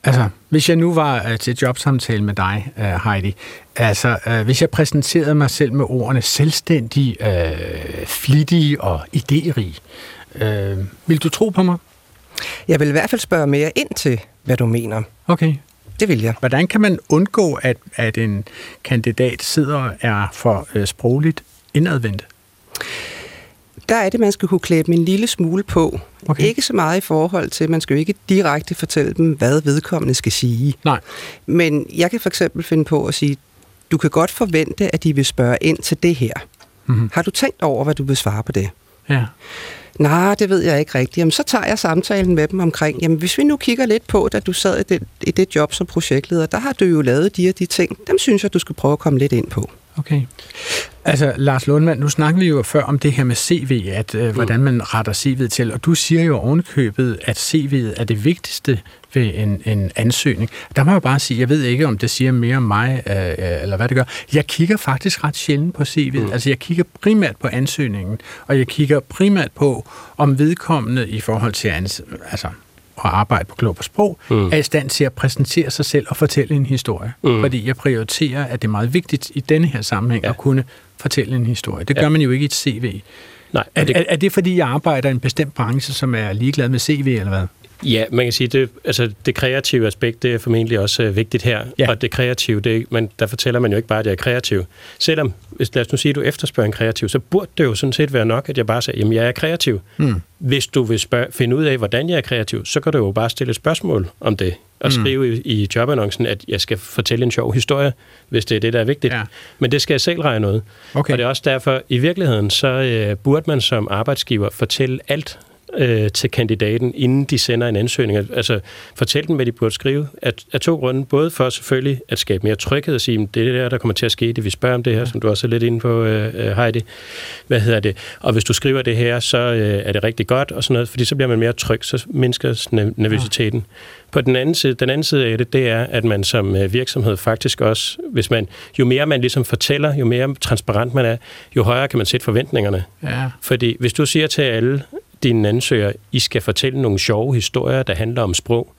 Altså, hvis jeg nu var uh, til jobsamtale med dig, uh, Heidi, altså, uh, hvis jeg præsenterede mig selv med ordene selvstændig, uh, flittig og idérig, uh, vil du tro på mig? Jeg vil i hvert fald spørge mere ind til, hvad du mener. Okay. Det vil jeg. Hvordan kan man undgå, at, at en kandidat sidder og er for uh, sprogligt indadvendt? Der er det, man skal kunne klæde dem en lille smule på. Okay. Ikke så meget i forhold til, man skal jo ikke direkte fortælle dem, hvad vedkommende skal sige. Nej. Men jeg kan for eksempel finde på at sige, du kan godt forvente, at de vil spørge ind til det her. Mm-hmm. Har du tænkt over, hvad du vil svare på det? Ja. Nej, det ved jeg ikke rigtigt. Jamen, så tager jeg samtalen med dem omkring, jamen hvis vi nu kigger lidt på, da du sad i det, i det job som projektleder, der har du jo lavet de og de ting. Dem synes jeg, du skal prøve at komme lidt ind på. Okay. Altså, Lars Lundmand, nu snakker vi jo før om det her med CV, at øh, hvordan man retter CV'et til, og du siger jo ovenkøbet, at CV'et er det vigtigste ved en, en ansøgning. Der må jeg bare sige, jeg ved ikke, om det siger mere om mig, øh, øh eller hvad det gør. Jeg kigger faktisk ret sjældent på CV'et. Mm. Altså, jeg kigger primært på ansøgningen, og jeg kigger primært på, om vedkommende i forhold til ans- altså, at arbejde på Klog på Sprog, mm. er i stand til at præsentere sig selv og fortælle en historie. Mm. Fordi jeg prioriterer, at det er meget vigtigt i denne her sammenhæng ja. at kunne fortælle en historie. Det gør ja. man jo ikke i et CV. Nej, er, det... Er, er det fordi, jeg arbejder i en bestemt branche, som er ligeglad med CV, eller hvad? Ja, man kan sige, det, altså det kreative aspekt, det er formentlig også uh, vigtigt her. Ja. Og det kreative, det, man, der fortæller man jo ikke bare, at jeg er kreativ. Selvom, hvis lad os nu sige, at du efterspørger en kreativ, så burde det jo sådan set være nok, at jeg bare siger, jamen jeg er kreativ. Mm. Hvis du vil spørge, finde ud af, hvordan jeg er kreativ, så kan du jo bare stille et spørgsmål om det. Og mm. skrive i, i jobannoncen, at jeg skal fortælle en sjov historie, hvis det er det, der er vigtigt. Ja. Men det skal jeg selv regne ud. Okay. Og det er også derfor, i virkeligheden, så uh, burde man som arbejdsgiver fortælle alt øh, til kandidaten, inden de sender en ansøgning. Altså, fortæl dem, hvad de burde skrive. Af, af to grunde. Både for selvfølgelig at skabe mere tryghed og sige, det er det der, der kommer til at ske. Det vi spørger om det her, som du også er lidt inde på, øh, øh, Heidi. Hvad hedder det? Og hvis du skriver det her, så øh, er det rigtig godt og sådan noget, fordi så bliver man mere tryg, så mindsker nervøsiteten. På den anden side, den anden side af det, det er, at man som øh, virksomhed faktisk også, hvis man, jo mere man ligesom fortæller, jo mere transparent man er, jo højere kan man sætte forventningerne. Ja. Fordi hvis du siger til alle dine ansøgere, I skal fortælle nogle sjove historier, der handler om sprog,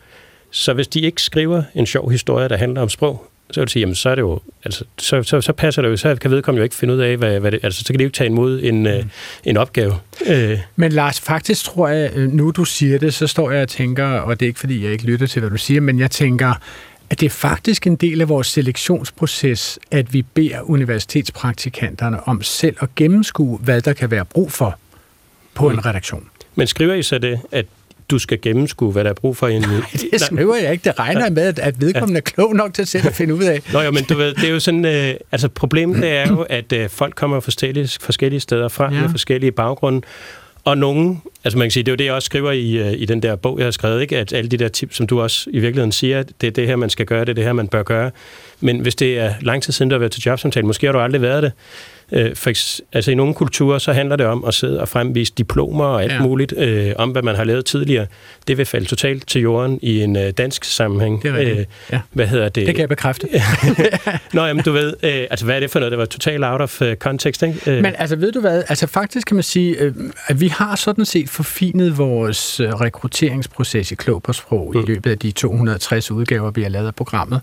så hvis de ikke skriver en sjov historie, der handler om sprog, så vil du sige, jamen så er det jo, altså, så, så, så passer det jo, så kan vedkommende jo ikke finde ud af, hvad, hvad det, altså så kan de jo ikke tage imod en, mm. øh, en opgave. Øh. Men Lars, faktisk tror jeg, øh, nu du siger det, så står jeg og tænker, og det er ikke fordi, jeg ikke lytter til, hvad du siger, men jeg tænker, at det er faktisk en del af vores selektionsproces, at vi beder universitetspraktikanterne om selv at gennemskue, hvad der kan være brug for på en redaktion. Men skriver I så det, at du skal gennemskue, hvad der er brug for en... Nej, det skriver jeg ikke. Det regner med, at vedkommende er klog nok til selv at finde ud af. Nå jo, men du ved, det er jo sådan... Øh, altså problemet det er jo, at øh, folk kommer forskellige, forskellige steder fra, ja. med forskellige baggrunde, og nogen, altså man kan sige, det er jo det, jeg også skriver i, øh, i den der bog, jeg har skrevet, ikke? at alle de der tips, som du også i virkeligheden siger, det er det her, man skal gøre, det er det her, man bør gøre. Men hvis det er lang tid siden, du har været til jobsamtale, måske har du aldrig været det, Øh, for, altså i nogle kulturer, så handler det om at sidde og fremvise diplomer og alt ja. muligt øh, om, hvad man har lavet tidligere. Det vil falde totalt til jorden i en øh, dansk sammenhæng. Det er rigtigt. Øh, ja. Hvad hedder det? Det kan jeg bekræfte. [LAUGHS] Nå, jamen du ved, øh, altså hvad er det for noget? Det var totalt out of uh, context, ikke? Øh. Men altså ved du hvad, altså faktisk kan man sige, øh, at vi har sådan set forfinet vores øh, rekrutteringsproces i Klog på Sprog mm. i løbet af de 260 udgaver, vi har lavet af programmet.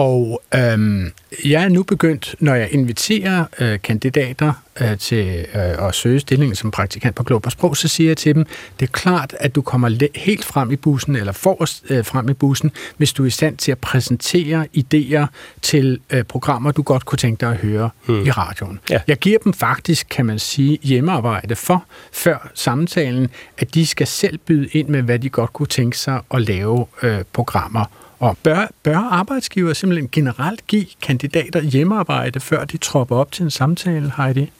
Og øhm, jeg er nu begyndt, når jeg inviterer øh, kandidater øh, til øh, at søge stillingen som praktikant på Klog på Sprog, så siger jeg til dem, det er klart, at du kommer helt frem i bussen, eller forrest øh, frem i bussen, hvis du er i stand til at præsentere idéer til øh, programmer, du godt kunne tænke dig at høre hmm. i radioen. Ja. Jeg giver dem faktisk, kan man sige, hjemmearbejde for, før samtalen, at de skal selv byde ind med, hvad de godt kunne tænke sig at lave øh, programmer og bør, bør arbejdsgiver simpelthen generelt give kandidater hjemmearbejde, før de tropper op til en samtale, Heidi?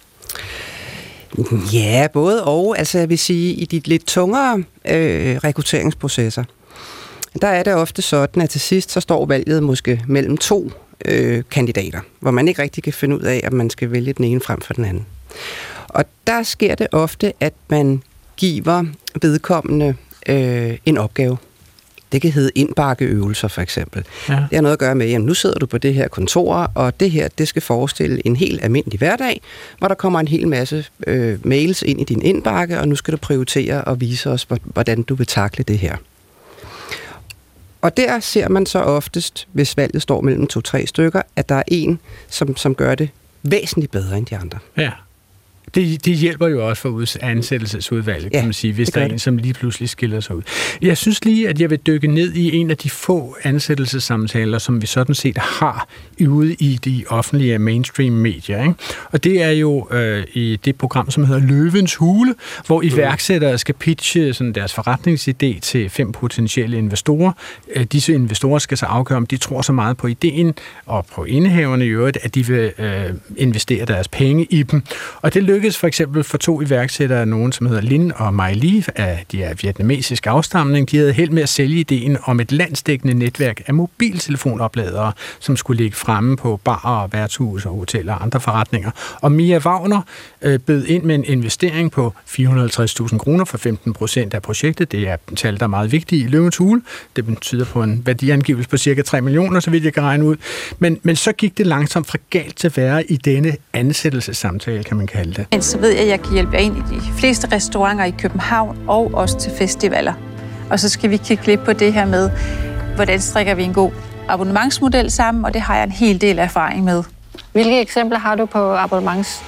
Ja, både og. Altså jeg vil sige, i de lidt tungere øh, rekrutteringsprocesser, der er det ofte sådan, at til sidst så står valget måske mellem to øh, kandidater, hvor man ikke rigtig kan finde ud af, at man skal vælge den ene frem for den anden. Og der sker det ofte, at man giver vedkommende øh, en opgave. Det kan hedde indbakkeøvelser for eksempel. Ja. Det har noget at gøre med, at nu sidder du på det her kontor, og det her det skal forestille en helt almindelig hverdag, hvor der kommer en hel masse øh, mails ind i din indbakke, og nu skal du prioritere og vise os, hvordan du vil takle det her. Og der ser man så oftest, hvis valget står mellem to-tre stykker, at der er en, som, som gør det væsentligt bedre end de andre. Ja. Det, det hjælper jo også for ansættelsesudvalget, ja, kan man sige, hvis der er en, som lige pludselig skiller sig ud. Jeg synes lige, at jeg vil dykke ned i en af de få ansættelsessamtaler, som vi sådan set har ude i de offentlige mainstream medier. Ikke? Og det er jo øh, i det program, som hedder Løvens Hule, hvor iværksættere skal pitche sådan deres forretningsidé til fem potentielle investorer. Øh, disse investorer skal så afgøre, om de tror så meget på ideen og på indehaverne i øvrigt, at de vil øh, investere deres penge i dem. Og det lykkedes for eksempel for to iværksættere, nogen som hedder Lin og Mai Li, af de er vietnamesisk afstamning. De havde held med at sælge ideen om et landsdækkende netværk af mobiltelefonopladere, som skulle ligge fremme på barer, værtshus og hoteller og andre forretninger. Og Mia Wagner øh, bød ind med en investering på 450.000 kroner for 15 procent af projektet. Det er et tal, der er meget vigtigt i Løvens Hule. Det betyder på en værdiangivelse på cirka 3 millioner, så vidt jeg kan regne ud. Men, men så gik det langsomt fra galt til værre i denne ansættelsessamtale, kan man kalde det det. Men så ved jeg, at jeg kan hjælpe jer ind i de fleste restauranter i København og også til festivaler. Og så skal vi kigge lidt på det her med, hvordan strikker vi en god abonnementsmodel sammen, og det har jeg en hel del erfaring med. Hvilke eksempler har du på abonnements...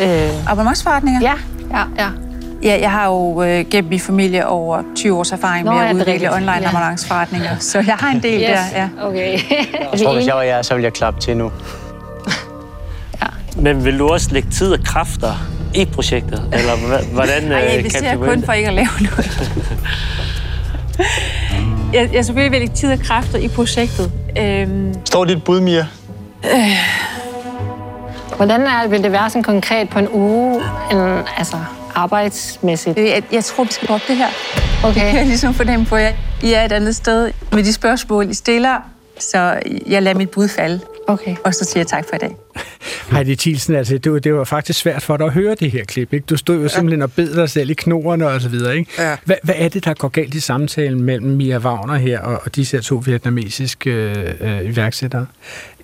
Øh... Abonnementsforretninger? Ja, ja, ja. Ja, jeg har jo øh, gennem min familie over 20 års erfaring Nå, med at udvikle online ja. abonnementsforretninger, så jeg har en del yes. der. Ja. Okay. jeg tror, hvis jeg var jer, så ville jeg klappe til nu. Men vil du også lægge tid og kræfter i projektet? Eller [LAUGHS] hvordan Nej, jeg øh, kun for ikke at lave noget. [LAUGHS] jeg, jeg selvfølgelig vil lægge tid og kræfter i projektet. Øhm... Står dit bud, Mia? Øh... Hvordan er, vil det være sådan konkret på en uge? En, altså, arbejdsmæssigt? Jeg, jeg tror, vi skal droppe det her. Okay. Det kan jeg ligesom fornemme på jer. I er et andet sted med de spørgsmål, I stiller, så jeg lader mit bud falde. Okay. Og så siger jeg tak for i dag. [LAUGHS] Heidi Thielsen, altså, det, var, det var faktisk svært for dig at høre det her klip. Ikke? Du stod jo ja. simpelthen og bed dig selv i knorene og så videre. Ikke? Ja. Hvad, hvad er det, der går galt i samtalen mellem Mia Wagner her og, og disse her to vietnamesiske øh, øh, iværksættere?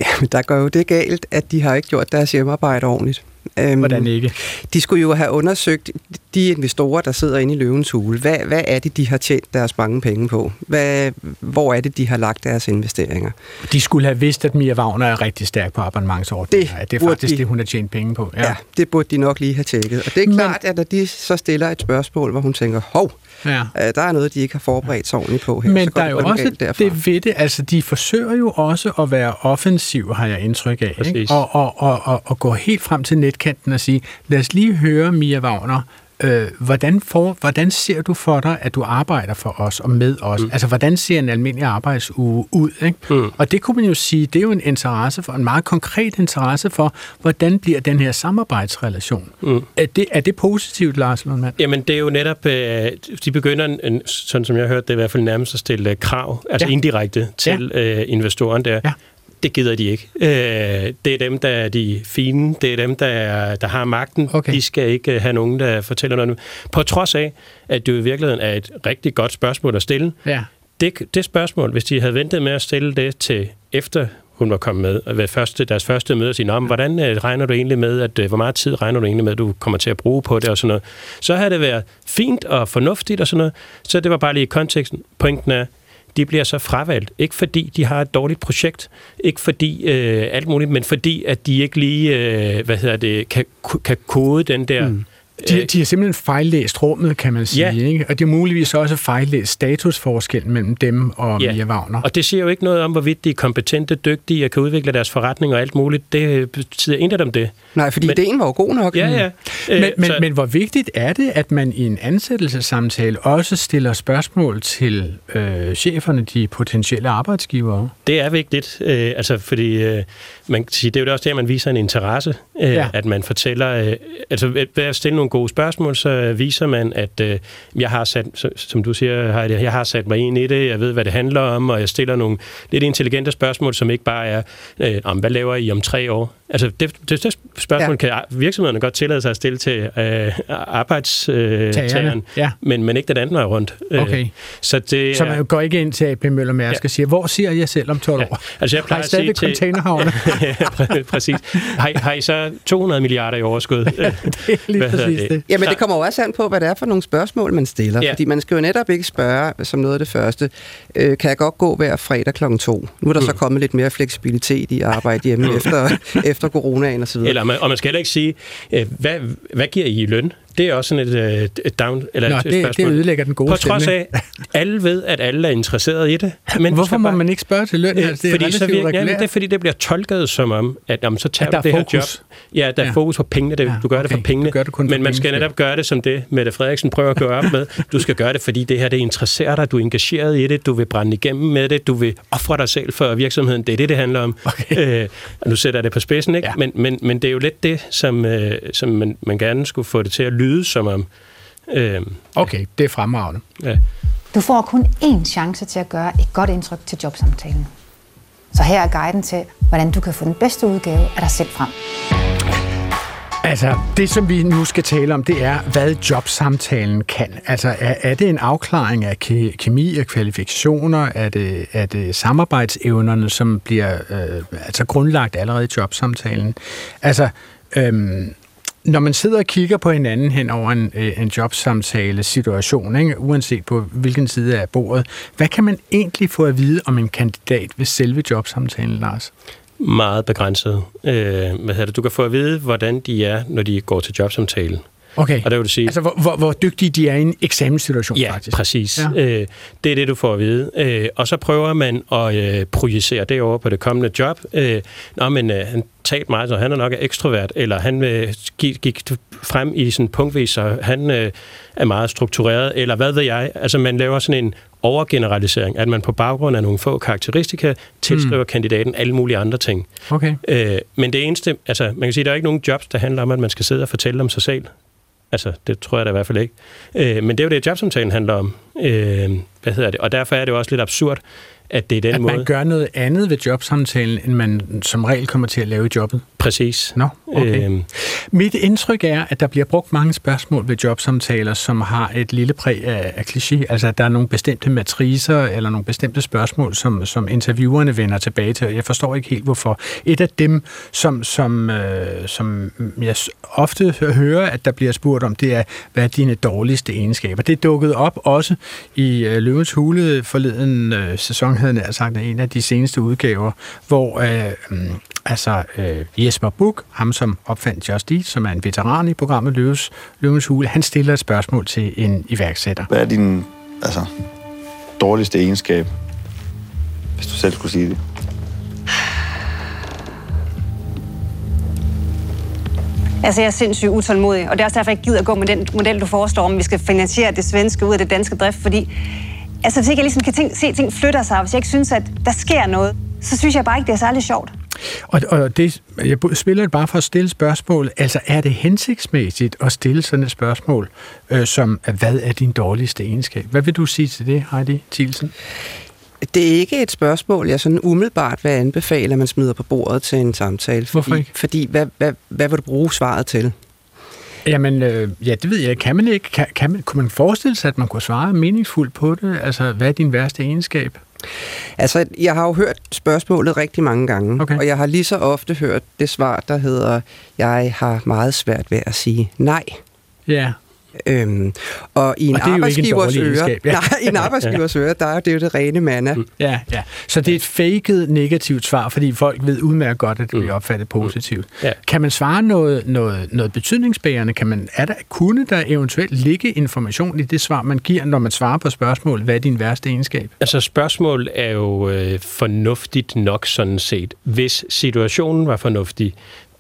Jamen, der går jo det galt, at de har ikke gjort deres hjemmearbejde ordentligt. Øhm, Hvordan ikke? De skulle jo have undersøgt de investorer, der sidder inde i løvens hule. Hvad, hvad er det, de har tjent deres mange penge på? Hvad, hvor er det, de har lagt deres investeringer? De skulle have vidst, at Mia Wagner er rigtig stærk på abonnementsordninger. Det det er faktisk de. det, hun har tjent penge på. Ja. ja, det burde de nok lige have tjekket. Og det er Men- klart, at når de så stiller et spørgsmål, hvor hun tænker, hov, Ja. øh, der er noget, de ikke har forberedt sig ordentligt på her. Men så der er jo også derfra. det ved det, altså de forsøger jo også at være offensiv, har jeg indtryk af, ikke? Og, og, og, og, og gå helt frem til netkanten og sige, lad os lige høre Mia Wagner, øh, hvordan, for, hvordan ser du for dig, at du arbejder for os og med os? Mm. Altså, hvordan ser en almindelig arbejdsuge ud? Ikke? Mm. Og det kunne man jo sige, det er jo en interesse for, en meget konkret interesse for, hvordan bliver den her samarbejdsrelation? Mm. Er, det, er det positivt, Lars Lundmann? Jamen, det er jo netop, øh, de begynder, en, sådan som jeg har hørt det, i hvert fald nærmest at stille øh, krav, altså ja. indirekte til ja. øh, investoren der. Ja. Det gider de ikke. Øh, det er dem, der er de fine. Det er dem, der, er, der har magten. Okay. De skal ikke øh, have nogen, der fortæller noget. På trods af, at det i virkeligheden er et rigtig godt spørgsmål at stille. Ja. Det, det spørgsmål, hvis de havde ventet med at stille det til efter hun var kommet med, og ved første, deres første møde, og sige, men hvordan øh, regner du egentlig med, at, øh, hvor meget tid regner du egentlig med, at du kommer til at bruge på det, og sådan noget. Så havde det været fint og fornuftigt og sådan noget. Så det var bare lige i konteksten. Pointen er, de bliver så fravalgt. Ikke fordi de har et dårligt projekt, ikke fordi øh, alt muligt, men fordi at de ikke lige, øh, hvad hedder det, kan, kan kode den der... Mm. De, de har simpelthen fejllæst rummet, kan man sige. Ja. Ikke? Og de har muligvis også fejllæst statusforskellen mellem dem og Ja. Mia Wagner. Og det siger jo ikke noget om, hvorvidt de er kompetente, dygtige og kan udvikle deres forretning og alt muligt. Det betyder intet om det. Nej, fordi men, ideen var jo god nok. Ja, ja. Men, Øh, men, så- men hvor vigtigt er det, at man i en ansættelsessamtale også stiller spørgsmål til øh, cheferne, de potentielle arbejdsgivere? Det er vigtigt, øh, altså fordi øh, man kan sige, det er jo også der, man viser en interesse, øh, Ja. at man fortæller, øh, altså ved ved at stille nogle gode spørgsmål, så viser man, at øh, jeg har sat, som du siger, Heidi, jeg har sat mig ind i det, jeg ved, hvad det handler om, og jeg stiller nogle lidt intelligente spørgsmål, som ikke bare er, øh, om hvad laver I om tre år? Altså det, det, det spørgsmål ja. kan virksomhederne godt tillade sig at stille til øh, arbejdstageren, øh, Ja. men, men ikke den anden vej rundt. Øh, Okay. Så det Så man går ikke ind til AP Møller Mærsk ja. og siger, hvor ser jeg selv om 12 år? Altså jeg Har plejer I at sige stadigvæk til... containerhavne? [LAUGHS] Præ- præcis. Har, I- har I så 200 milliarder i overskud? [LAUGHS] det er lige præcis det. Jamen, det kommer jo også an på, hvad det er for nogle spørgsmål, man stiller. Ja. Ja. Fordi man skal jo netop ikke spørge, som noget af det første, øh, kan jeg godt gå hver fredag kl. 2? Nu er der mm. så kommet lidt mere fleksibilitet i at arbejde hjemme efter, efter [LAUGHS] coronaen og så videre. Eller man, og man skal heller ikke sige, øh, hvad, hvad giver I i løn? Det er også sådan et, øh, et down, eller Nå, et det- spørgsmål. det ødelægger den gode På trods af, alle ved, at alle er interesseret i det. [LAUGHS] Men Hvorfor skal må bare- man ikke spørge til løn? Øh, Altså, det er fordi så virker, jamen, det er fordi, det bliver tolket som om, at jamen, så tager At du det her fokus. job. Ja, der er Ja. fokus på pengene. Det, Ja, du gør det for okay. pengene. Det men man skal pengenes netop gøre det som det, Mette Frederiksen prøver at gøre op med. Du skal gøre det, fordi det her det interesserer dig. Du er engageret i det. Du vil brænde igennem med det. Du vil ofre dig selv for virksomheden. Det er det, det handler om. Okay. Øh, og nu sætter jeg det på spidsen, ikke? Ja. Men, men, men det er jo lidt det, som, øh, som man, man gerne skulle få det til at lyde som om. Øh, Okay, det er fremragende. ja. Du får kun én chance til at gøre et godt indtryk til jobsamtalen. Så her er guiden til, hvordan du kan få den bedste udgave af dig selv frem. Altså, det som vi nu skal tale om, det er, hvad jobsamtalen kan. Altså, er, er det en afklaring af ke- kemi og kvalifikationer? Er det, er det samarbejdsevnerne, som bliver øh, altså grundlagt allerede i jobsamtalen? Altså, øhm, når man sidder og kigger på hinanden hen over en, øh, en jobsamtale-situation, ikke? uanset på hvilken side af bordet, hvad kan man egentlig få at vide om en kandidat ved selve jobsamtalen, Lars? Meget begrænset. Øh, hvad hedder det? Du kan få at vide, hvordan de er, når de går til jobsamtalen. Okay, Og det vil sige, altså hvor, hvor, hvor dygtige de er i en eksamenssituation Ja, faktisk. præcis. Ja. Ja. Øh, det er det, du får at vide. Øh, og så prøver man at øh, projicere det over på det kommende job. Øh, Nå, men øh, han talte meget, så han er nok ekstrovert, eller han øh, gik, gik frem i sådan punktvis, så han øh, er meget struktureret, eller hvad ved jeg. Altså, man laver sådan en overgeneralisering, at man på baggrund af nogle få karakteristika tilskriver mm. kandidaten alle mulige andre ting. Okay. Øh, men det eneste, altså man kan sige, der er ikke nogen jobs, der handler om, at man skal sidde og fortælle om sig selv. Altså, det tror jeg da i hvert fald ikke. Øh, men det er jo det, jobsamtalen handler om. Øh, hvad hedder det? Og derfor er det jo også lidt absurd, at det er den at måde... man gør noget andet ved jobsamtalen, end man som regel kommer til at lave i jobbet. Præcis. Nå, okay. Øhm. Mit indtryk er, at der bliver brugt mange spørgsmål ved jobsamtaler, som har et lille præg af, af kliché. Altså, at der er nogle bestemte matricer eller nogle bestemte spørgsmål, som, som interviewerne vender tilbage til. Jeg forstår ikke helt, hvorfor. Et af dem, som, som, øh, som jeg ofte hører, at der bliver spurgt om, det er, hvad er dine dårligste egenskaber? Det dukket op også i øh, Løvens Hule forleden øh, sæson, havde jeg sagt, en af de seneste udgaver, hvor øh, altså øh, Jesper Buch, ham som opfandt Just Eat, som er en veteran i programmet Løves, Løvens Hule, han stiller et spørgsmål til en iværksætter. Hvad er din altså, dårligste egenskab, hvis du selv skulle sige det? Altså, jeg er sindssygt utålmodig, og det er også derfor, jeg gider at gå med den model, du foreslår, om vi skal finansiere det svenske ud af det danske drift, fordi altså, hvis ikke jeg ligesom kan tænke, se, at ting flytter sig, og hvis jeg ikke synes, at der sker noget, så synes jeg bare ikke, det er særlig sjovt. Og, og det, jeg spiller det bare for at stille spørgsmål. Altså, er det hensigtsmæssigt at stille sådan et spørgsmål, øh, som, hvad er din dårligste egenskab? Hvad vil du sige til det, Heidi Thielsen? Det er ikke et spørgsmål, jeg sådan umiddelbart vil anbefale, at man smider på bordet til en samtale. Fordi, Hvorfor ikke? Fordi, hvad, hvad, hvad vil du bruge svaret til? Jamen, øh, ja, det ved jeg. Kan man ikke? Kan, kan man, kunne man forestille sig, at man kunne svare meningsfuldt på det? Altså, hvad er din værste egenskab? Altså, jeg har jo hørt spørgsmålet rigtig mange gange, okay. og jeg har lige så ofte hørt det svar, der hedder, jeg har meget svært ved at sige nej. Ja. Øhm, og i en Og er arbejdsgivers øre, egenskab, ja. nej, i en arbejdsgivers øre, der er det jo det rene manna. Ja, ja. Så det er et faked negativt svar, fordi folk ved udmærket godt, at det bliver opfattet positivt. Ja. Kan man svare noget, noget, noget betydningsbærende? Kan man, er der, kunne der eventuelt ligge information i det svar, man giver, når man svarer på spørgsmål, hvad er din værste egenskab? Altså spørgsmål er jo øh, fornuftigt nok sådan set, hvis situationen var fornuftig.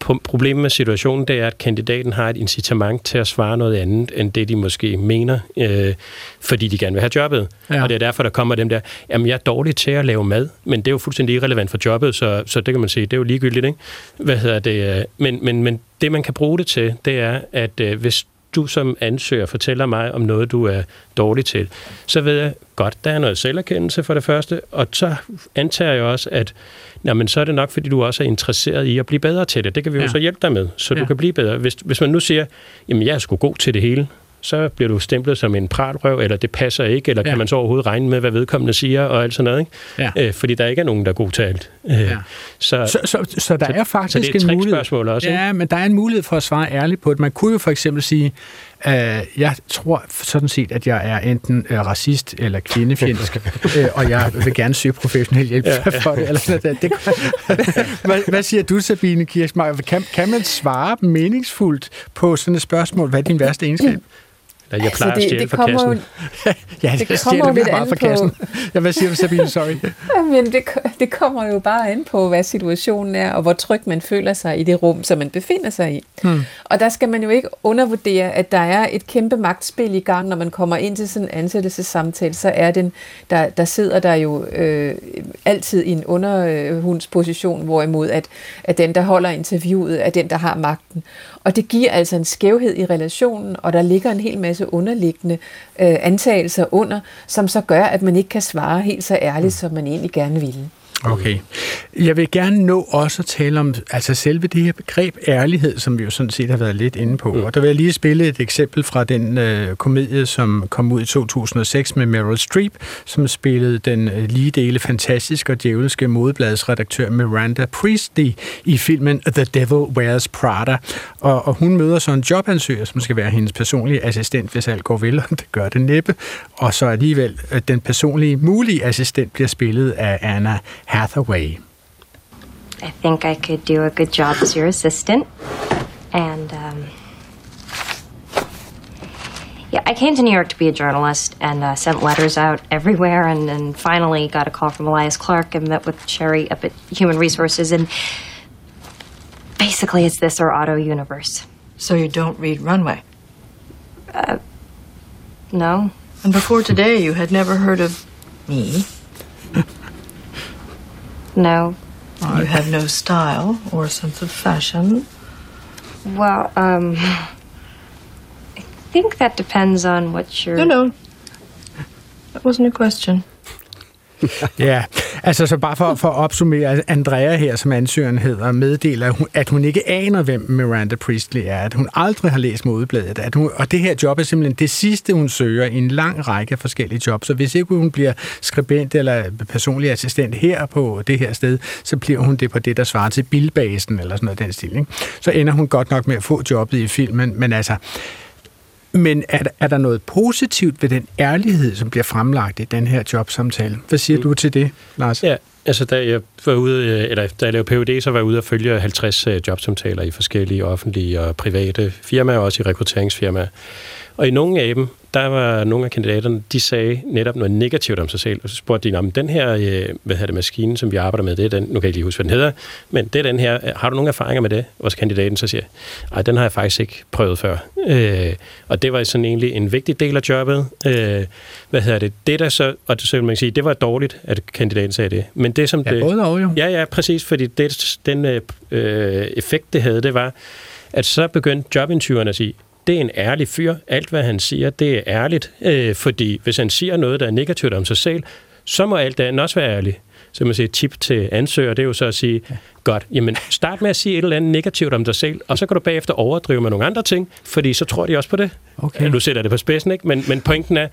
Pro- Problemet med situationen, det er, at kandidaten har et incitament til at svare noget andet, end det de måske mener, øh, fordi de gerne vil have jobbet. Ja. Ja. Og det er derfor, der kommer dem der, jamen jeg er dårlig til at lave mad, men det er jo fuldstændig irrelevant for jobbet, så, så det kan man sige, det er jo ligegyldigt, ikke? Hvad hedder det? øh, Men, men, men det, man kan bruge det til, det er, at øh, hvis du som ansøger fortæller mig om noget, du er dårlig til, så ved jeg godt, der er noget selverkendelse for det første, og så antager jeg også, at jamen, så er det nok, fordi du også er interesseret i at blive bedre til det. Det kan vi jo Ja. så hjælpe dig med, så Ja. du kan blive bedre. Hvis, hvis man nu siger, jamen jeg er sgu god til det hele, så bliver du stemplet som en pratrøv, eller det passer ikke, eller ja. Kan man så overhovedet regne med, hvad vedkommende siger, og alt sådan noget, ikke? Ja. Øh, fordi der ikke er nogen, der er god til alt. Øh, Ja. så, Så, så, så der så- er faktisk så det er et en mulighed. trickspørgsmål også, ikke? Ja, men der er en mulighed for at svare ærligt på det. Man kunne jo for eksempel sige, øh, jeg tror sådan set, at jeg er enten øh, racist eller kvindefjendsk, [LAUGHS] øh, og jeg vil gerne søge professionel hjælp Ja, ja, ja. ja. for det. Eller sådan noget. det [LAUGHS] hvad, hvad siger du, Sabine Kirchmeier? Kan, kan man svare meningsfuldt på sådan et spørgsmål? Hvad er din værste egenskab? [CLEARS THROAT] Jeg plejer Altså, at det- stjæle det fra kommer kassen. jo- [LAUGHS] ja, det det kommer jo lidt an fra på- kassen. Ja, hvad siger du, Sabine? Sorry. [LAUGHS] Men det, det kommer jo bare an på, hvad situationen er, og hvor tryg man føler sig i det rum, som man befinder sig i. Hmm. Og der skal man jo ikke undervurdere, at der er et kæmpe magtspil i gang, når man kommer ind til sådan en ansættelsessamtale, så er den, der, der sidder der jo øh, altid i en underhundsposition, hvorimod at, at den, der holder interviewet, er den, der har magten. Og det giver altså en skævhed i relationen, og der ligger en hel masse underliggende øh, antagelser under, som så gør, at man ikke kan svare helt så ærligt, som man egentlig gerne ville. Okay. Jeg vil gerne nå også at tale om altså selve det her begreb ærlighed, som vi jo sådan set har været lidt inde på. Mm. Og der vil jeg lige spille et eksempel fra den øh, komedie, som kom ud i 2006 med Meryl Streep, som spillede den øh, lige dele fantastiske og djævelske modebladsredaktør Miranda Priestley i filmen The Devil Wears Prada. Og, og hun møder så en jobansøger, som skal være hendes personlige assistent, hvis alt går vel, [LAUGHS] og det gør det næppe. Og så alligevel, øh, den personlige mulige assistent bliver spillet af Anna Hathaway. I think I could do a good job as your assistant. And, um, yeah, I came to New York to be a journalist and uh, sent letters out everywhere and, and finally got a call from Elias Clark and met with Sherry up at Human Resources. And basically, it's this or Auto Universe. So you don't read Runway? Uh, no. And before today, you had never heard of me? [LAUGHS] No. You have no style or sense of fashion? Well, um, I think that depends on what you're. No, no. That wasn't a question. [LAUGHS] ja, altså så bare for, for at opsummere, Andrea her, som ansøgeren hedder, meddeler, at hun, ikke aner, hvem Miranda Priestley er, at hun aldrig har læst modebladet, at hun, og det her job er simpelthen det sidste, hun søger i en lang række forskellige jobs, så hvis ikke hun bliver skribent eller personlig assistent her på det her sted, så bliver hun det på det, der svarer til bilbasen eller sådan noget den stil. Ikke? Så ender hun godt nok med at få jobbet i filmen, men altså, men er, er der noget positivt ved den ærlighed, som bliver fremlagt i den her jobsamtale? Hvad siger mm. du til det, Lars? Ja, altså da jeg var ude, øh, eller da jeg lavede PhD, så var jeg ude og følge 50 øh, jobsamtaler i forskellige offentlige og private firmaer, og også i rekrutteringsfirmaer. Og i nogle af dem, der var nogle af kandidaterne, de sagde netop noget negativt om sig selv, og så spurgte de, om den her øh, hvad hedder det, maskine, som vi arbejder med, det er den, nu kan jeg ikke lige huske, hvad den hedder, men det er den her, har du nogle erfaringer med det? Og så kandidaten så siger, nej, den har jeg faktisk ikke prøvet før. Øh, og det var sådan egentlig en vigtig del af jobbet. Øh, hvad hedder det? Det der så, og så vil man sige, det var dårligt, at kandidaten sagde det. Men det som ja, det... både og jo. Ja, ja, præcis, fordi det, den øh, effekt, det havde, det var, at så begyndte jobinterviewerne at sige, det er en ærlig fyr. Alt, hvad han siger, det er ærligt. Øh, fordi hvis han siger noget, der er negativt om sig selv, så må alt andet også være ærligt. Så man siger, tip til ansøger, det er jo så at sige, ja. godt, jamen start med at sige et eller andet negativt om dig selv, og så kan du bagefter overdrive med nogle andre ting, fordi så tror de også på det. Okay. Du sætter det på spidsen, ikke? Men, men pointen er,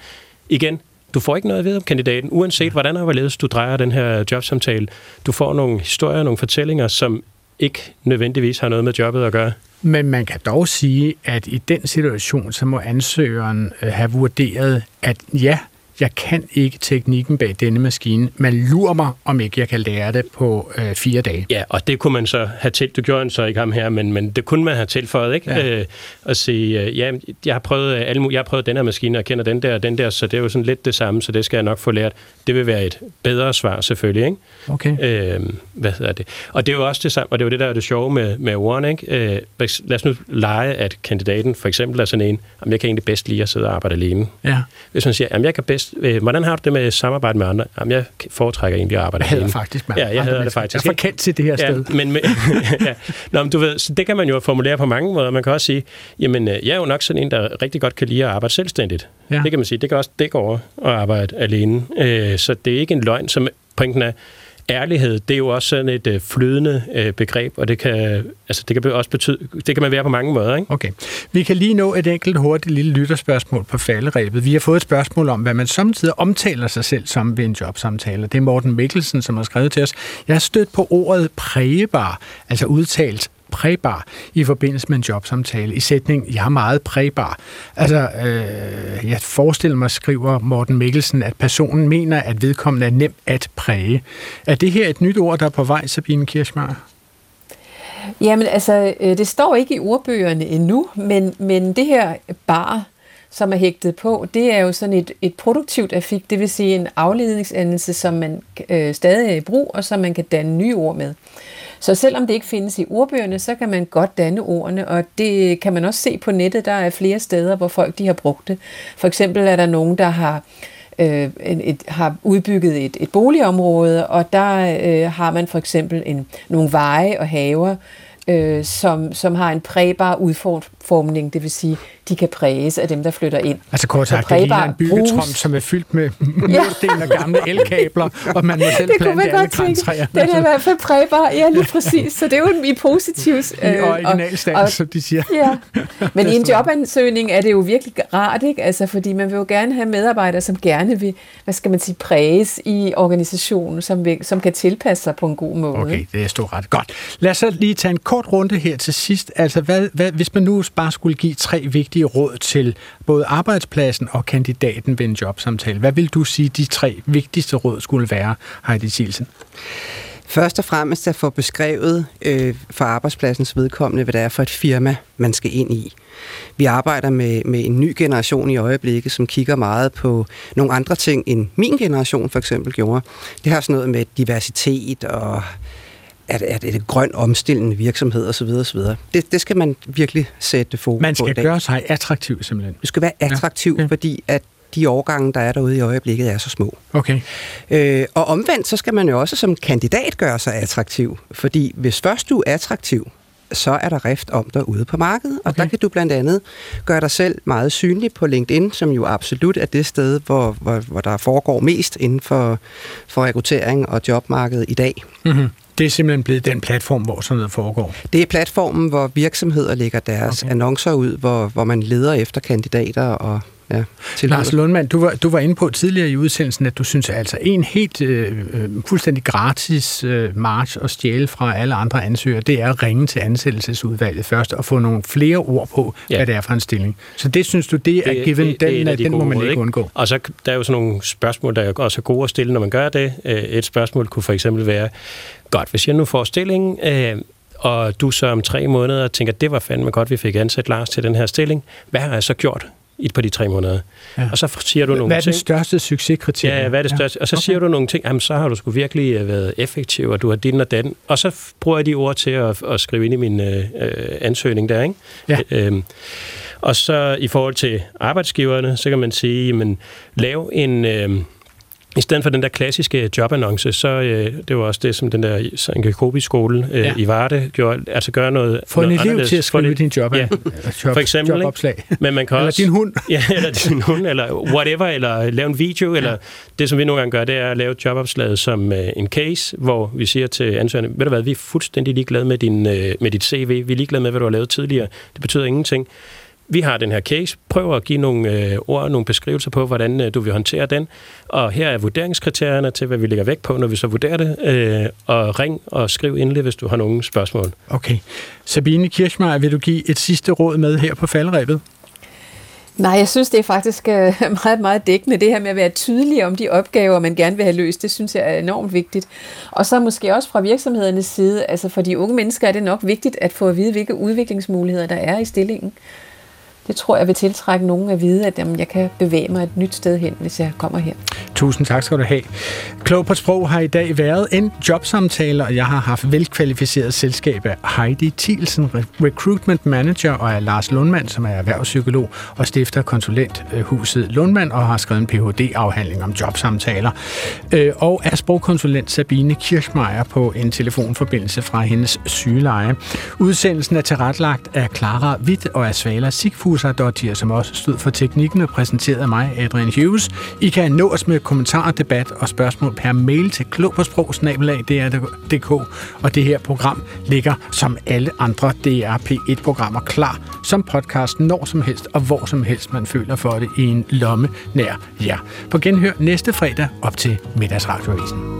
igen, du får ikke noget at vide om kandidaten, uanset hvordan og hvorledes du drejer den her jobsamtale. Du får nogle historier, nogle fortællinger, som ikke nødvendigvis har noget med jobbet at gøre. Men man kan dog sige, at i den situation, så må ansøgeren øh, have vurderet, at ja, jeg kan ikke teknikken bag denne maskine. Man lurer mig, om ikke jeg kan lære det på øh, fire dage. Ja, og det kunne man så have til. Du gjorde så ikke ham her, men, men det kunne man have tilføjet, ikke? Ja. Øh, at sige, øh, ja, jeg har, prøvet, øh, alle, jeg har prøvet den her maskine, og kender den der og den der, så det er jo sådan lidt det samme, så det skal jeg nok få lært. Det vil være et bedre svar, selvfølgelig, ikke? Okay. Øh, hvad hedder det? Og det er jo også det samme, og det er jo det, der er det sjove med, med ordene, ikke? Øh, lad os nu lege, at kandidaten for eksempel er sådan en, om jeg kan egentlig bedst lide at sidde og arbejde alene. Ja. Hvis man siger, at jeg kan bedst øh, hvordan har du det med samarbejde med andre? Jamen, jeg foretrækker egentlig at arbejde Jeg faktisk med Ja, jeg hedder det faktisk. Jeg er forkendt til det her ja, sted. Men, men, [LAUGHS] ja. Nå, men du ved, så det kan man jo formulere på mange måder. Man kan også sige, jamen, øh, jeg er jo nok sådan en, der rigtig godt kan lide at arbejde selvstændigt. Ja. Det kan man sige. Det kan også dække over at arbejde alene. Øh, så det er ikke en løgn, som pointen er, ærlighed, det er jo også sådan et øh, flydende øh, begreb, og det kan, altså, det kan også betyde, det kan man være på mange måder. Ikke? Okay. Vi kan lige nå et enkelt hurtigt lille lytterspørgsmål på falderæbet. Vi har fået et spørgsmål om, hvad man samtidig omtaler sig selv som ved en jobsamtale. Det er Morten Mikkelsen, som har skrevet til os. Jeg har stødt på ordet prægebar, altså udtalt prægbar i forbindelse med en jobsamtale. I sætning, jeg er meget prægbar. Altså, øh, jeg forestiller mig, skriver Morten Mikkelsen, at personen mener, at vedkommende er nem at præge. Er det her et nyt ord, der er på vej, Sabine Kirchmeier? Jamen altså, øh, det står ikke i ordbøgerne endnu, men, men det her bar, som er hægtet på, det er jo sådan et, et produktivt affik, det vil sige en afledningsendelse, som man øh, stadig er i brug, og som man kan danne nye ord med. Så selvom det ikke findes i ordbøgerne, så kan man godt danne ordene, og det kan man også se på nettet. Der er flere steder, hvor folk de har brugt det. For eksempel er der nogen, der har øh, et, har udbygget et, et boligområde, og der øh, har man for eksempel en, nogle veje og haver, øh, som, som har en prægbar udformning, det vil sige, de kan præges af dem, der flytter ind. Altså kort sagt, det er en byggetrom, som er fyldt med [LAUGHS] mursten og gamle elkabler, og man må selv det plante alle græntræerne. Den er i hvert fald prægbar, ja lige præcis, så det er jo en i positiv... [LAUGHS] Øh, I originalstand, som de siger. Ja. Men i en [LAUGHS] jobansøgning er det jo virkelig rart, ikke? Altså, fordi man vil jo gerne have medarbejdere, som gerne vil, hvad skal man sige, præges i organisationen, som, vil, som kan tilpasse sig på en god måde. Okay, det er stort ret. Godt. Lad os så lige tage en kort runde her til sidst. Altså, hvad, hvad, hvis man nu bare skulle give tre vigtige råd til både arbejdspladsen og kandidaten ved en jobsamtale, hvad vil du sige, de tre vigtigste råd skulle være, Heidi Silsen? Først og fremmest at få beskrevet øh, for arbejdspladsens vedkommende, hvad det er for et firma, man skal ind i. Vi arbejder med, med en ny generation i øjeblikket, som kigger meget på nogle andre ting, end min generation for eksempel gjorde. Det har sådan noget med diversitet og at det er grøn omstillende virksomhed osv. osv. Det, det skal man virkelig sætte fokus på Man skal gøre sig attraktiv simpelthen. Det skal være attraktiv, ja. okay. fordi at de årgange, der er derude i øjeblikket, er så små. Okay. Øh, og omvendt, så skal man jo også som kandidat gøre sig attraktiv. Fordi hvis først du er attraktiv, så er der rift om dig ude på markedet. Og okay. der kan du blandt andet gøre dig selv meget synlig på LinkedIn, som jo absolut er det sted, hvor, hvor, hvor der foregår mest inden for, for rekruttering og jobmarkedet i dag. Mm-hmm. Det er simpelthen blevet den platform, hvor sådan noget foregår? Det er platformen, hvor virksomheder lægger deres okay. annoncer ud, hvor, hvor man leder efter kandidater og Ja, Lars Lundmann, du var, du var inde på tidligere i udsendelsen, at du synes altså en helt øh, øh, fuldstændig gratis øh, march og stjæle fra alle andre ansøgere, det er at ringe til ansættelsesudvalget først og få nogle flere ord på, ja. hvad det er for en stilling. Så det synes du, det er given, det, det, den, det den må man ikke undgå. Og så der er jo sådan nogle spørgsmål, der er også gode at stille, når man gør det. Øh, et spørgsmål kunne for eksempel være, godt, hvis jeg nu får stillingen, øh, og du så om tre måneder tænker, det var fandme godt, vi fik ansat Lars til den her stilling. Hvad har jeg så gjort? I på de tre måneder. Ja. Og så siger du nogle Hvad er ting. den største succeskriterie? Ja, hvad er det største? Ja. Og så okay. siger du nogle ting, jamen så har du sgu virkelig øh, været effektiv, og du har din og den. Og så bruger jeg de ord til at, at skrive ind i min øh, øh ansøgning der, ikke? Ja. Øhm, og så i forhold til arbejdsgiverne, så kan man sige, men lav en... Øh, i stedet for den der klassiske jobannonce, så øh, det var også det, som den der Sankakobi-skole øh, ja. i Varde gjorde, altså gøre noget Få en elev til at skrive din job, ja. [LAUGHS] job for eksempel, jobopslag. Men man kan eller også, din hund. [LAUGHS] ja, eller din hund, eller whatever, eller lave en video, ja. eller det, som vi nogle gange gør, det er at lave jobopslaget som øh, en case, hvor vi siger til ansøgerne, ved du hvad, vi er fuldstændig ligeglade med, din, øh, med dit CV, vi er ligeglade med, hvad du har lavet tidligere, det betyder ingenting vi har den her case, prøv at give nogle øh, ord, nogle beskrivelser på, hvordan øh, du vil håndtere den, og her er vurderingskriterierne til, hvad vi lægger vægt på, når vi så vurderer det, øh, og ring og skriv endelig, hvis du har nogle spørgsmål. Okay. Sabine Kirchmeier, vil du give et sidste råd med her på faldrebet? Nej, jeg synes, det er faktisk øh, [LAUGHS] meget, meget dækkende. Det her med at være tydelig om de opgaver, man gerne vil have løst, det synes jeg er enormt vigtigt. Og så måske også fra virksomhedernes side, altså for de unge mennesker er det nok vigtigt at få at vide, hvilke udviklingsmuligheder der er i stillingen det tror jeg vil tiltrække nogen at vide, at jamen, jeg kan bevæge mig et nyt sted hen, hvis jeg kommer her. Tusind tak skal du have. Klog på sprog har i dag været en jobsamtale, og jeg har haft velkvalificeret selskab af Heidi Thielsen, Recruitment Manager, og af Lars Lundmand, som er erhvervspsykolog og stifter konsulenthuset øh, Lundmand, og har skrevet en Ph.D.-afhandling om jobsamtaler. Øh, og er sprogkonsulent Sabine Kirschmeier på en telefonforbindelse fra hendes sygeleje. Udsendelsen er tilrettelagt af Clara Witt og af Svala Sigfus Dottier, som også stod for teknikken og præsenteret af mig, Adrian Hughes. I kan nå os med kommentarer, debat og spørgsmål per mail til klogpåsprog.dk, og det her program ligger som alle andre DRP1-programmer klar som podcast når som helst og hvor som helst man føler for det i en lomme nær jer. På genhør næste fredag op til middagsradioavisen.